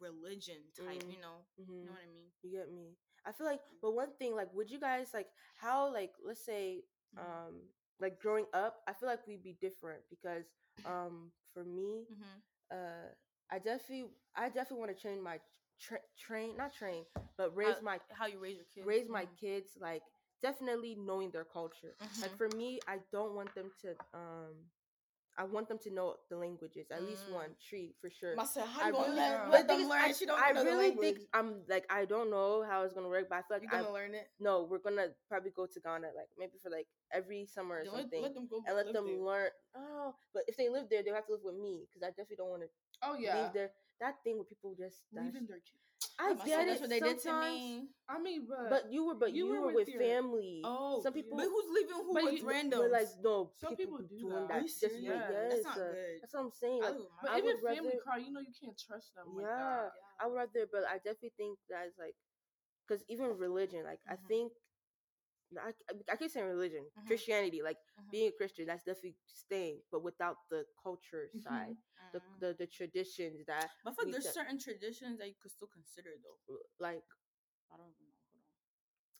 S2: religion type,
S1: Mhm.
S2: you know.
S1: Mhm.
S2: You know what I mean?
S1: You get me? I feel like, but one thing, like, would you guys like how, like, let's say,
S2: Mhm.
S1: um, like growing up, I feel like we'd be different because, um, for me,
S2: Mm-hmm.
S1: uh, I definitely, I definitely want to change my tra- train, not train, but raise my
S2: How you raise your kids?
S1: raise my
S2: Mhm.
S1: kids like definitely knowing their culture. Like
S2: Mhm.
S1: for me, I don't want them to, um, I want them to know the languages, at least
S2: Mm.
S1: one, three for sure.
S2: Myself, how
S1: I
S2: you gonna
S1: really-
S2: let, let them learn?
S1: I,
S2: she don't
S1: I really think I'm like I don't know how it's gonna work, but I feel like
S2: you
S1: I,
S2: gonna learn it.
S1: no, we're gonna probably go to Ghana like maybe for like every summer or
S2: Then let,
S1: something,
S2: let them go
S1: and let them
S2: there.
S1: learn. Oh, but if they live there, they'll have to live with me because I definitely don't want to
S3: Oh yeah.
S1: leave there. That thing where people just
S3: Leaving their kids.
S1: I
S2: Myself,
S1: get
S2: that's
S1: it.
S2: what they did to
S1: sometimes,
S2: me.
S3: I mean, but,
S1: But you were, but you,
S3: You
S1: were,
S3: were
S1: with,
S3: with your-
S1: family.
S2: Oh,
S1: some people,
S2: But who's leaving who
S3: But
S2: with
S3: you-
S2: randoms?
S1: like no,
S3: Some people
S1: be
S3: do
S1: doing
S3: that.
S1: that.
S2: Are you
S1: just for-
S2: serious?
S1: yes,
S2: That's not
S1: uh,
S2: good.
S1: That's what I'm saying. Like,
S2: would-
S3: but
S1: I
S3: even
S1: would
S3: family
S1: rather-
S3: car, you know, you can't trust them. Like
S1: Yeah.
S3: that.
S1: I would rather, but I definitely think that's like, because even religion, like I
S2: Mhm.
S1: think, I, I keep saying religion,
S2: Mhm.
S1: Christianity, like
S2: Mhm.
S1: being a Christian, that's definitely staying, but without the culture
S3: Mhm.
S1: side, the,
S2: Mm.
S1: the the traditions that,
S2: But there's
S1: te-
S2: certain traditions that you could still consider though.
S1: like,
S2: I don't even know. Hold on.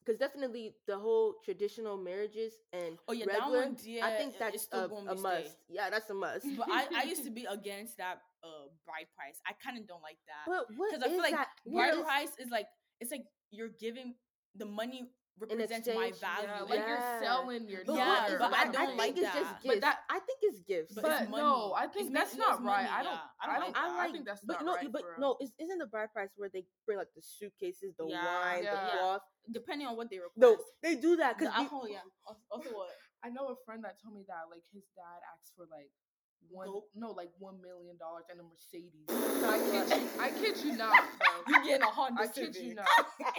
S1: because definitely the whole traditional marriages and
S2: Oh yeah, that one. Yeah,
S1: I think that's
S2: it's still
S1: a, a must. Yeah, that's a must.
S2: But I, I used to be against that uh bride price. I kind of don't like that
S1: But what
S2: I feel like
S1: that?
S2: bride price is like it's like you're giving the money represents my
S1: exchange,
S2: value.
S3: Yeah,
S2: Like
S3: like
S1: Yeah.
S3: you're selling your
S1: But
S2: Yeah,
S3: daughter.
S1: is-
S2: but I
S1: I
S2: don't
S1: think
S2: like
S1: it's
S2: that.
S1: just
S3: But
S1: gifts.
S3: that-
S1: I think it's gifts.
S2: But
S3: But
S2: it's
S3: no, I think
S2: It's
S3: that's not right.
S2: money,
S3: I don't.
S2: yeah. I don't
S3: I
S2: like
S3: don't.
S2: that.
S3: I,
S1: I like,
S3: think that's
S1: but
S3: not
S1: no,
S3: right.
S1: but
S3: for
S1: no, is, isn't the bride price where they bring like the suitcases, the
S2: Yeah,
S1: wine,
S3: yeah.
S1: the cloth?
S2: Depending on what they request.
S1: No, they do that
S2: the
S1: because
S2: alcohol, yeah. Also, also what?
S3: I know a friend that told me that like his dad asked for like one no like one million dollars and a Mercedes. I kid you, I kid you not, bro.
S2: You getting a Honda
S3: I kid you not.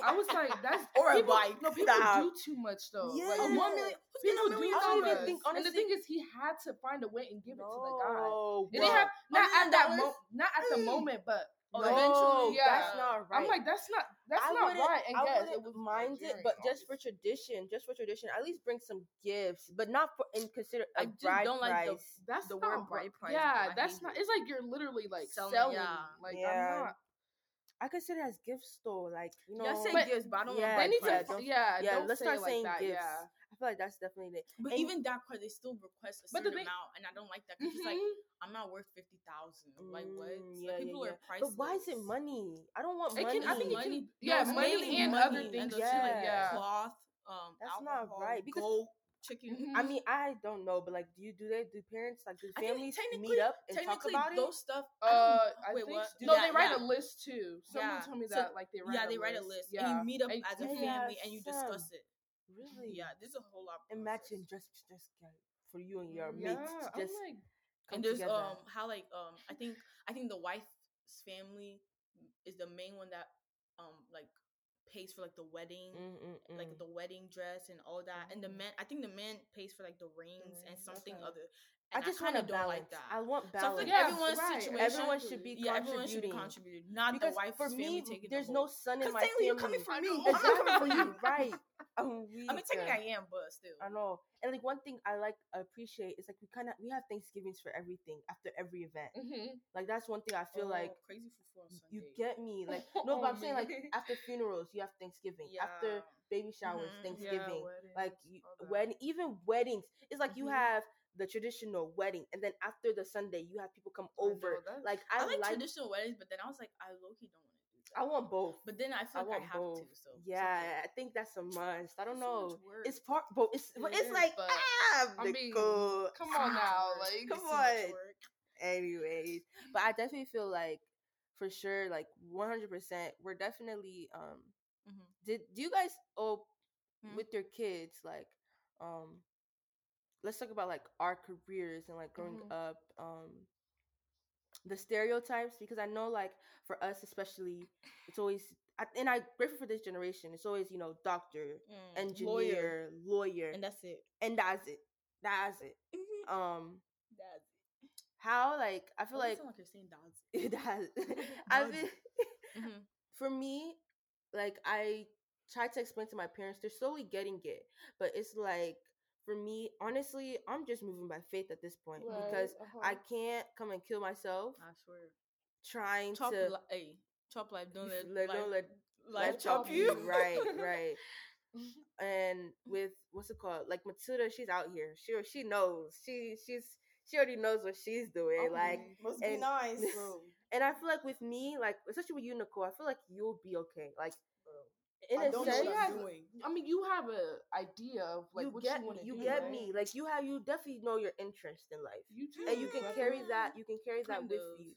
S3: I was like, that's
S2: Or a
S3: people,
S2: bike.
S3: No, people
S1: Stop.
S3: do too much though.
S1: Yeah.
S3: Like,
S2: A one million. Who's getting
S3: People
S2: a
S3: do
S2: million
S1: I don't even
S2: dollars?
S1: think-
S3: and the thing is, he had to find a way and give it to the guy.
S1: No,
S3: It didn't have not at that
S2: dollars?
S3: moment, not at the moment, but
S1: no,
S2: eventually,
S3: yeah.
S1: that's not right.
S3: I'm like, that's not that's
S1: I
S3: not right. And
S1: I
S3: yes,
S1: wouldn't
S3: it was
S1: mind it,
S3: Nigerian,
S1: but just for tradition, just for tradition, at least bring some gifts, but not for and consider a
S2: I just
S1: bride
S2: don't like the-
S3: that's
S2: the word
S3: right.
S2: bride price,
S3: Yeah, that's not. It's like you're literally like
S2: Selling,
S3: selling.
S2: yeah.
S3: Like
S1: Yeah.
S3: I'm not.
S1: I consider it as gifts though. Like you know,
S2: Y'all say
S3: But-
S2: gifts, but I don't
S1: yeah,
S2: want
S3: They
S2: to
S3: need to,
S1: yeah, don't-
S3: yeah,
S1: yeah.
S3: don't
S1: let's
S3: say
S1: start
S3: it like
S1: saying
S3: that,
S1: gifts.
S3: Yeah.
S1: I feel like that's definitely it.
S2: But
S1: And-
S2: even that part, they still request a
S3: But
S2: certain
S3: thing-
S2: amount, and I don't like that because it's like. I'm not worth fifty thousand. Like what?
S1: Mm,
S2: Like,
S1: yeah, yeah,
S2: people
S1: yeah.
S2: are priceless.
S1: But why is it money? I don't want
S3: It
S1: money.
S3: can- I think it can- yeah,
S2: it's
S3: money
S2: mainly
S3: and
S2: money
S3: other things
S2: the
S1: too,
S2: like
S1: yeah.
S2: cloth, um,
S1: That's not
S2: alcohol,
S1: right, because-
S2: gold, chicken.
S3: Mhm.
S1: I mean, I don't know, but like, do you do that? Do parents like do families meet up and talk
S2: Technically,
S1: about it?
S2: those stuff.
S3: Uh,
S2: I wait,
S3: think
S2: what? Do
S3: no,
S2: that,
S3: they write
S2: yeah.
S3: a list too. Someone
S2: Yeah.
S3: told me
S2: So-
S3: that like they write
S2: yeah,
S3: a
S2: they write a
S3: list.
S2: list,
S3: Yeah.
S2: and you meet up
S3: And-
S2: as a
S1: Yeah,
S2: family and you discuss it.
S1: Really?
S2: Yeah, there's a whole lot. of
S1: Imagine just just get for you and your
S3: yeah,
S1: mates to
S3: I'm
S1: just
S3: like,
S1: come
S2: and there's
S1: together.
S2: um how like um I think I think the wife's family is the main one that um like pays for like the wedding.
S1: Mm, mm,
S2: Like
S1: mm.
S2: the wedding dress and all that, and the
S1: Mhm.
S2: man. I think the man pays for like the rings and something
S3: okay.
S2: other.
S1: I
S2: And
S1: just want
S2: kinda
S1: to
S2: don't
S1: balance.
S2: like that.
S1: I want
S2: So I feel
S1: balance.
S2: like
S3: Yeah,
S2: everyone's
S3: right,
S2: situation.
S1: Everyone should be
S2: yeah, everyone should be contributed, not
S1: because
S2: the wife
S1: for
S2: family
S1: me,
S2: taking.
S1: there's
S2: the
S1: no son in my family.
S2: you're coming from
S3: I
S2: me.
S3: know.
S2: I'm not coming
S1: Exactly
S2: from you.
S1: right. I'm weak.
S2: I mean, technically I am, but still.
S1: I know. And like one thing I like appreciate is like we kind of we have Thanksgivings for everything after every event.
S3: mhm.
S1: Like that's one thing I feel like
S2: Oh, crazy for
S1: you get me. Like no, but I'm saying like after funerals you have Thanksgiving. After baby showers,
S2: Mhm.
S1: Thanksgiving.
S3: weddings,
S1: like you, when even weddings, it's like you
S2: Mhm.
S1: have the traditional wedding, and then after the Sunday you have people come
S3: I
S1: over. Like
S2: I
S1: I,
S2: like,
S1: like,
S2: traditional weddings, but then I was like, I low key don't want to do that.
S1: I want both.
S2: But then I feel
S1: I
S2: like I, have
S1: both.
S2: to. So
S1: yeah,
S2: okay.
S1: I think that's a must. I don't
S2: so
S1: know. It's part, but it's but
S3: It
S1: it's
S3: is,
S1: like ah,
S3: I mean,
S1: Nicole.
S3: come on now, like
S1: come on. anyways but i definitely feel like for sure like 100% we're definitely um
S2: Mhm.
S1: did do you guys oh
S2: Mhm.
S1: with your kids like um let's talk about like our careers and like growing
S3: Mhm.
S1: up um the stereotypes because i know like for us especially it's always and i grateful for this generation it's always you know doctor
S2: Mm,
S1: engineer lawyer, lawyer,
S2: and that's it.
S1: and that's it that's it um
S2: That's it.
S1: how like i feel like
S2: like you're saying dogs.
S1: it has i feel
S2: Mhm.
S1: for me, like I try to explain to my parents, they're slowly getting it. But it's like for me, honestly, I'm just moving by faith at this point
S3: Right,
S1: because I
S3: uh-huh.
S1: can't come and kill myself
S2: I swear.
S1: trying
S2: Chop,
S1: to
S2: li- hey, chop life. Don't let,
S1: let- don't
S2: life,
S1: let
S2: life
S1: chop
S2: chop
S1: you.
S2: you.
S1: right, right. And with what's it called? Like Matilda, she's out here. She she knows. She she's she already knows what she's doing. like
S2: must
S1: be
S2: nice,
S1: and I feel like with me, like especially with you, Nicole, I feel like you'll be okay. Like in
S2: I
S1: a
S2: don't know
S1: sense,
S2: what
S3: Yeah.
S2: I'm doing.
S3: I mean, you have an idea of like
S1: you
S3: what
S1: get
S3: you want to
S1: You get
S3: right?
S1: me. Like you have you definitely know your interest in life,
S3: You too.
S1: and you can carry that. You can carry that
S2: Kind
S1: with
S2: of.
S1: you.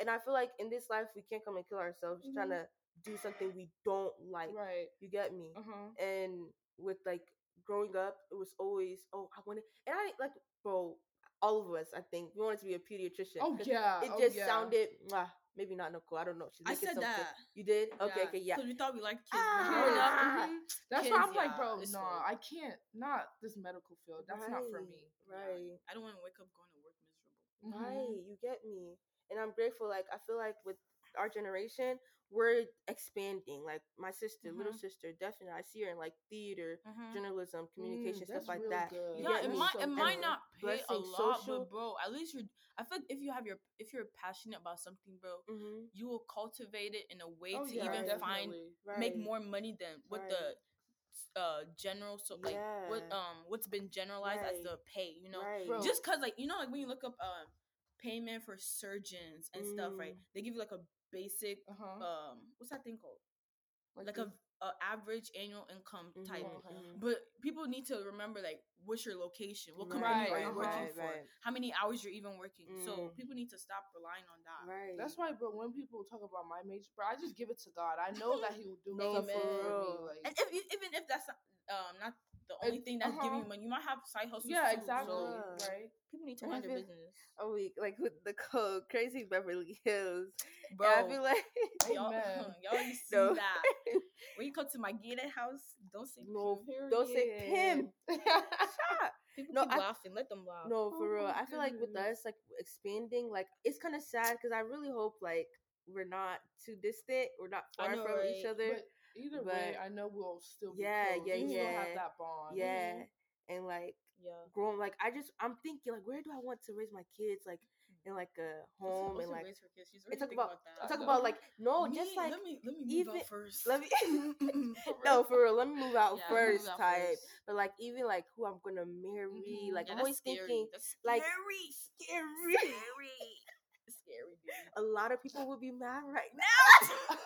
S1: And I feel like in this life we can't come and kill ourselves trying to do something we don't like.
S3: Right.
S1: You get me?
S3: Uh huh.
S1: And with like growing up, it was always oh I wanted, and I like bro. All of us, I think, we wanted to be a pediatrician.
S3: Oh yeah.
S1: It
S3: oh,
S1: just
S3: yeah.
S1: sounded, mwah, maybe not Nicole. I don't know. She's
S2: I said
S1: something.
S2: that.
S1: You did? Okay, okay, yeah.
S2: Because we thought we liked kids. but growing
S1: Ah.
S2: up,
S3: Mhm. That's
S2: Kids,
S3: why I'm like, bro,
S2: it's
S3: no,
S2: fake.
S3: I can't. Not this medical field. That's not for
S1: Right,
S3: me.
S2: yeah,
S1: Right.
S2: I don't want to wake up going to work miserable.
S3: Mhm.
S1: Right, you get me. And I'm grateful. Like I feel like with our generation, we're expanding. Like my sister, little
S2: Mhm.
S1: sister, definitely. I see her in like theater, journalism,
S3: Mm,
S1: communication,
S3: that's
S1: stuff like that.
S3: good.
S2: Yeah, it might
S3: So
S2: it might not pay a lot,
S1: social.
S2: but bro, at least you're. I feel like if you have your if you're passionate about something, bro,
S1: Mm-hmm.
S2: you will cultivate it in a way
S3: Oh,
S2: to
S3: yeah,
S2: even find.
S1: Right.
S2: make more money than what
S1: Right.
S2: the uh general so like what um what's been generalized as the pay, you know.
S1: Right.
S2: Just cause like you know like when you look up um payment for surgeons and stuff, right?
S1: Mm.
S2: They give you like a basic
S3: Uh huh.
S2: um what's that thing called? Like a, a average annual income type.
S1: Mhm,
S3: Okay.
S1: mhm.
S2: But people need to remember like what's your location? What
S1: Right,
S2: company are you
S3: right,
S2: working
S1: right,
S2: for?
S1: right.
S2: How many hours you're even working? So
S1: Mm.
S2: people need to stop relying on that.
S1: Right.
S3: That's why, bro. When people talk about my major, bro, I just give it to God. I know that He will do
S1: No, for
S3: for
S1: real.
S3: me. Like,
S2: And if even if that's not, um not the only
S3: It-
S2: thing that's giving you
S3: uh-huh.
S2: money, you might have side hustles.
S3: yeah,
S2: too,
S3: exactly.
S2: So
S3: Right.
S2: people need to
S1: And
S2: mind their business,
S1: a week like with the code crazy Beverly Hills.
S2: bro.
S1: And I feel like
S2: y'all,
S3: Amen.
S2: y'all you see
S1: No.
S2: that when you come to my gated house, don't say
S1: no,
S2: pimp.
S1: don't say pimp. Stop.
S2: People
S1: No,
S2: keep
S1: I-
S2: laughing. Let them laugh.
S1: No, for
S3: Oh
S1: real.
S3: my
S1: I feel like with us, like expanding, like it's kind of sad because I really hope like we're not too distant, we're not far
S2: know,
S1: from each other.
S3: But either way, I know we'll still be
S1: Yeah,
S3: close.
S1: yeah,
S3: we still
S1: yeah.
S3: have that bond.
S1: yeah, and like
S2: Yeah.
S1: growing, like I just I'm thinking like where do I want to raise my kids? Like in like a home and like
S2: raise for kids? She's
S1: and talk about,
S2: about that.
S3: I
S1: talk about like no,
S2: Me-
S1: just like
S2: let me let me move
S1: even-
S2: out first.
S1: let me
S2: For
S1: no for real. Let me move out
S2: Yeah, move
S1: first,
S2: out
S1: type.
S2: first.
S1: But like even like who I'm gonna marry,
S3: Mhm.
S1: like
S2: Yeah,
S1: I'm always
S2: scary.
S1: thinking
S2: That's
S1: like
S2: scary.
S1: scary.
S2: Scary. Scary, dude.
S1: A lot of people would be mad right now.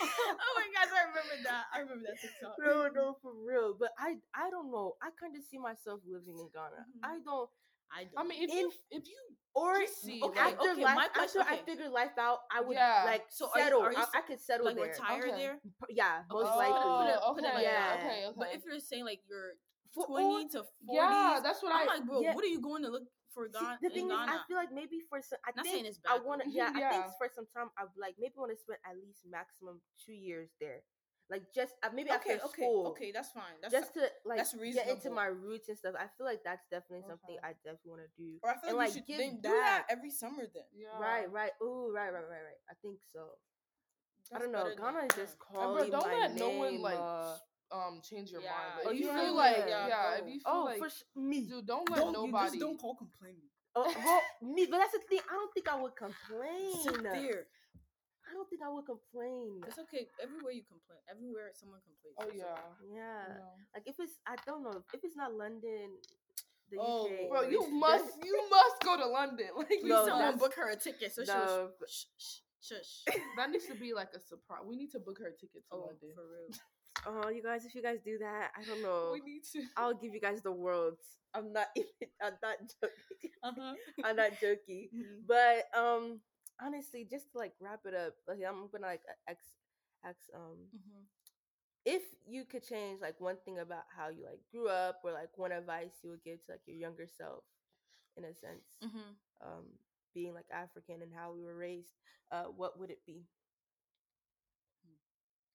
S2: Oh my gosh, I remember that. I remember that TikTok.
S1: no, no, for real. But I, I don't know. I kind of see myself living in Ghana.
S2: Mhm.
S1: I don't.
S2: I
S3: I mean, if you if you
S1: Or
S3: see,
S1: okay,
S3: like-
S1: after
S2: okay,
S1: life,
S2: my question-
S1: after I
S2: okay.
S1: figured life out, I would
S3: Yeah.
S1: like
S2: So are you-
S1: settle.
S2: are you
S1: I,
S2: s-
S1: I could settle
S2: like
S1: there.
S2: retire
S3: Okay.
S2: there.
S1: Yeah, most
S2: Okay,
S1: likely.
S2: put it-
S3: Oh,
S2: put it
S3: okay,
S2: like
S1: that.
S3: okay, okay.
S2: But if you're saying like you're
S1: For-
S2: 20 to 40s,
S3: yeah, that's what
S2: I'm
S3: I.
S2: like, bro,
S1: yeah.
S2: what are you going to look for
S1: See, the thing
S2: in
S1: is,
S2: Ghana?
S1: I feel like maybe for some, I
S2: Not
S1: think
S2: saying it's
S1: I want to.
S2: though.
S1: Yeah, I think
S3: Yeah.
S1: for some time, I like maybe want to spend at least maximum two years there. Like just uh, maybe after
S2: okay, okay,
S1: school.
S2: okay, that's fine. That's
S1: just to like
S2: that's
S1: get into my roots and stuff. I feel like that's definitely something
S3: Okay.
S1: I definitely want to do.
S2: or I feel
S1: and,
S2: like,
S1: like,
S2: you should
S1: give
S2: then do that every summer then.
S3: Yeah.
S1: Right, right. Ooh, right, right, right, right. I think so. I don't know.
S2: better than-
S1: Ghana is just
S2: yeah.
S3: And
S1: calling
S3: bro, don't
S1: my
S3: let no
S1: name.
S3: one like
S1: uh,
S3: um change your
S2: Yeah,
S3: mind.
S1: oh,
S3: But if
S1: you
S3: you
S1: feel
S3: feel
S1: like-
S3: like
S2: yeah,
S3: yeah, if you feel
S1: oh,
S3: like
S1: for sh- me.
S3: dude, don't let
S2: Don't, you
S3: nobody.
S2: just don't call complaining.
S1: Oh, well, me. But that's the thing. I don't think I would complain.
S2: Sit there.
S1: I don't think I would complain.
S2: It's okay. Everywhere you complain, everywhere someone complains.
S3: Oh yeah.
S2: okay.
S1: Yeah.
S3: No.
S1: Like if it's, I don't know. If it's not London, the
S2: Oh,
S1: UK.
S3: Bro, you must
S1: that's-
S3: you must go to London. Like
S2: Please
S1: No,
S2: someone
S1: that's-
S2: book her a ticket so she
S1: no,
S2: was
S1: but-
S2: shh, shh, shush.
S3: that needs to be like a surprise. We need to book her a ticket to
S2: Oh,
S3: London.
S2: for real.
S1: Oh, you guys, if you guys do that, I don't know.
S3: We need to.
S1: I'll give you guys the world. I'm not even. I'm not joking.
S2: Uh-huh.
S1: I'm not joking.
S2: Mhm.
S1: But um, honestly, just to like wrap it up, like I'm gonna like ask, ask um,
S2: Mhm.
S1: if you could change like one thing about how you like grew up, or like one advice you would give to like your younger self, in a sense,
S2: Mhm.
S1: um, being like African and how we were raised, uh, what would it be?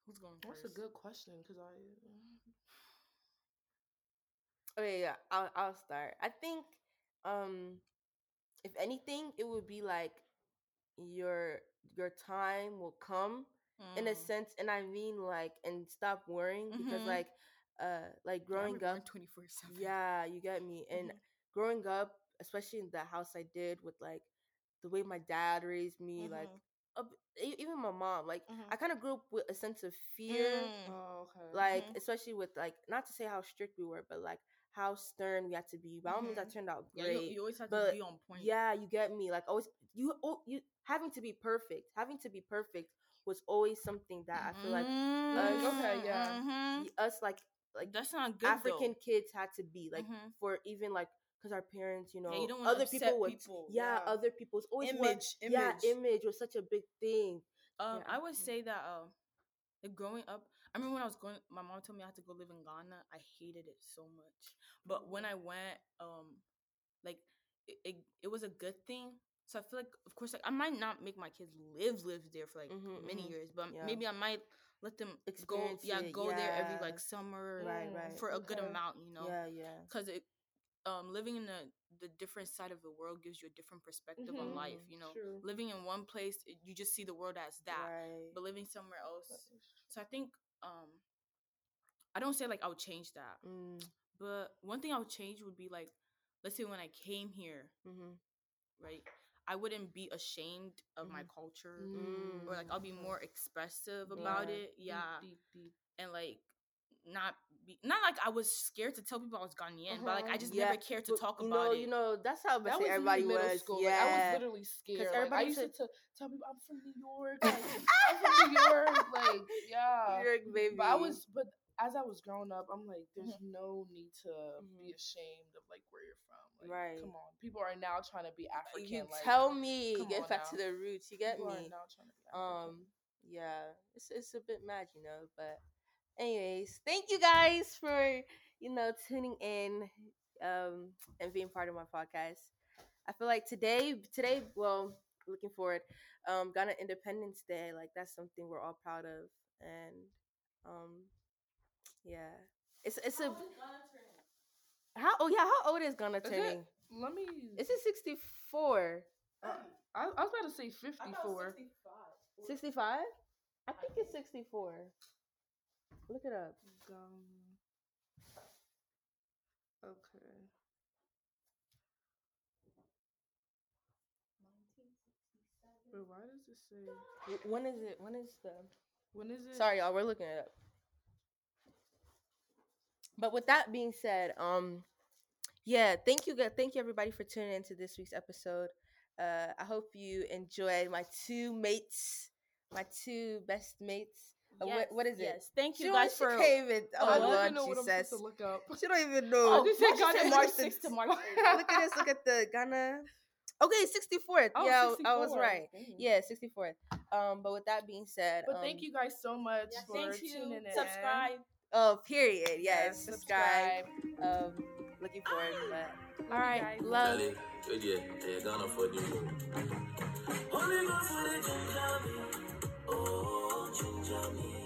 S2: Who's going
S3: That's
S2: first?
S3: a good question because I.
S1: Okay, yeah, I'll I'll start. I think um if anything, it would be like your your time will come in a
S2: Mm.
S1: sense, and I mean like and stop worrying because
S2: Mhm.
S1: like uh like growing up,
S2: twenty four seven.
S1: yeah, you get me. And
S2: Mhm.
S1: growing up, especially in the house I did with like the way my dad raised me, like Even my mom, like
S2: Mhm.
S1: I kind of grew up with a sense of fear
S2: Mm.
S3: Oh, okay.
S1: like
S2: Mhm.
S1: especially with like not to say how strict we were but like how stern we had to be by all means i
S2: Mhm.
S1: turned out
S2: Yeah,
S1: great
S2: you, you always have
S1: but
S2: to be on point.
S1: yeah you get me like always you oh, you having to be perfect having to be perfect was always something that i feel like
S3: Mm, okay, yeah.
S2: Mhm.
S1: us like like
S2: That's not good.
S1: african
S2: though.
S1: kids had to be like for even like because our parents you know
S2: Yeah, you don't
S1: other people would
S2: people,
S1: yeah,
S2: yeah.
S1: other people's always
S2: image,
S1: want,
S2: image.
S1: yeah image was such a big thing
S2: Um,
S1: Yeah.
S2: I would say that uh, like growing up, I remember when I was going, my mom told me I had to go live in Ghana. I hated it so much, but when I went, um, like it, it, it was a good thing. So I feel like, of course, like I might not make my kids live live there for like
S1: Mhm,
S2: many
S1: mhm.
S2: years, but
S1: Yeah.
S2: maybe I might let them go,
S1: Experience
S2: yeah,
S1: it,
S2: go there every like summer,
S1: Right,
S3: Mm,
S1: right.
S2: for a good amount, you know,
S1: yeah yeah
S2: because it, um, living in the the different side of the world gives you a different perspective on
S3: Mhm.
S2: life, you know.
S3: True.
S2: Living in one place, it- you just see the world as that
S1: right
S2: but living somewhere else. So I think um I don't say like I would change that,
S1: mm,
S2: but one thing I would change would be like, let's say when I came here,
S1: mm-hmm.
S2: right? I wouldn't be ashamed of my culture,
S3: Mm,
S2: or like I'll be more expressive about
S1: Yeah.
S2: it, yeah,
S3: Deep, deep, deep.
S2: and like not be not like I was scared to tell people I was Ghanaian, but like I
S3: Uh-huh.
S2: just
S1: Yeah,
S2: never cared to
S1: But,
S2: talk about
S1: know,
S2: it.
S1: You know, that's how
S3: That
S1: I
S3: was
S1: everybody
S3: in middle
S1: was.
S3: school.
S1: Yeah,
S3: Like, I was literally scared. Like, I
S1: everybody
S3: used
S1: said-
S3: to tell people I'm from New York. Like, I'm from New York. Like, yeah.
S1: New York baby.
S3: But I was, but as I was growing up, I'm like, there's
S2: Mm-hmm.
S3: no need to
S1: Mhm.
S3: be ashamed of like where you're from. Like,
S1: Right.
S3: Come on, people are now trying to be African.
S1: You
S3: like,
S1: tell me, get
S3: on
S1: back to the roots. You get
S3: people are
S1: me.
S3: now trying to be
S1: Um, yeah, it's it's a bit mad, you know. But anyways, thank you guys for you know tuning in, um, and being part of my podcast. I feel like today, today, well, looking forward, um, Ghana Independence Day, like that's something we're all proud of, and um, yeah, it's it's a how oh yeah how old is Ghana
S3: Is it-
S1: turning?
S3: Let me.
S1: Is it sixty four?
S3: uh, I, I was about to say 54.
S1: 65? I think it's 64. Look it up.
S3: Gum. Okay. But why does it say?
S1: When is it? When is the?
S3: When is it?
S1: Sorry, y'all. We're looking it up. But with that being said, um, yeah, thank you, thank you everybody for tuning into this week's episode. Uh, I hope you enjoyed my two mates, my two best mates uh, what, what is it?
S2: Yes. Thank you
S1: She
S2: guys
S1: don't- she
S2: for.
S1: can't even.
S2: Oh,
S1: Oh,
S3: I don't
S1: Lord,
S3: even know what
S1: she
S3: I'm
S1: says.
S3: supposed to look up.
S1: She don't even know.
S2: Oh,
S3: They said
S2: March
S3: Ghana,
S2: sixth-
S3: March
S2: March sixth to March.
S1: look at this. Look at the Ghana. Okay, sixty fourth.
S3: Oh,
S1: yeah, I was
S3: 64.
S1: right.
S3: Dang.
S1: Yeah, sixty fourth. Um, but with that being said,
S3: But
S1: um,
S3: thank you guys so much
S2: Yeah,
S3: for
S2: thank you.
S3: tuning in.
S2: Subscribe.
S1: Oh, period. Yes,
S3: Yes,
S1: subscribe. Um, looking forward. But all right,
S3: guys.
S1: love
S4: over me.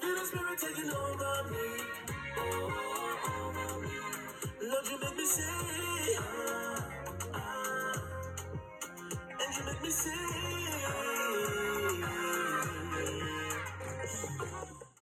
S4: Feel the spirit taking over me. Oh, over me. Love you make me see, ah, ah. And you make me see.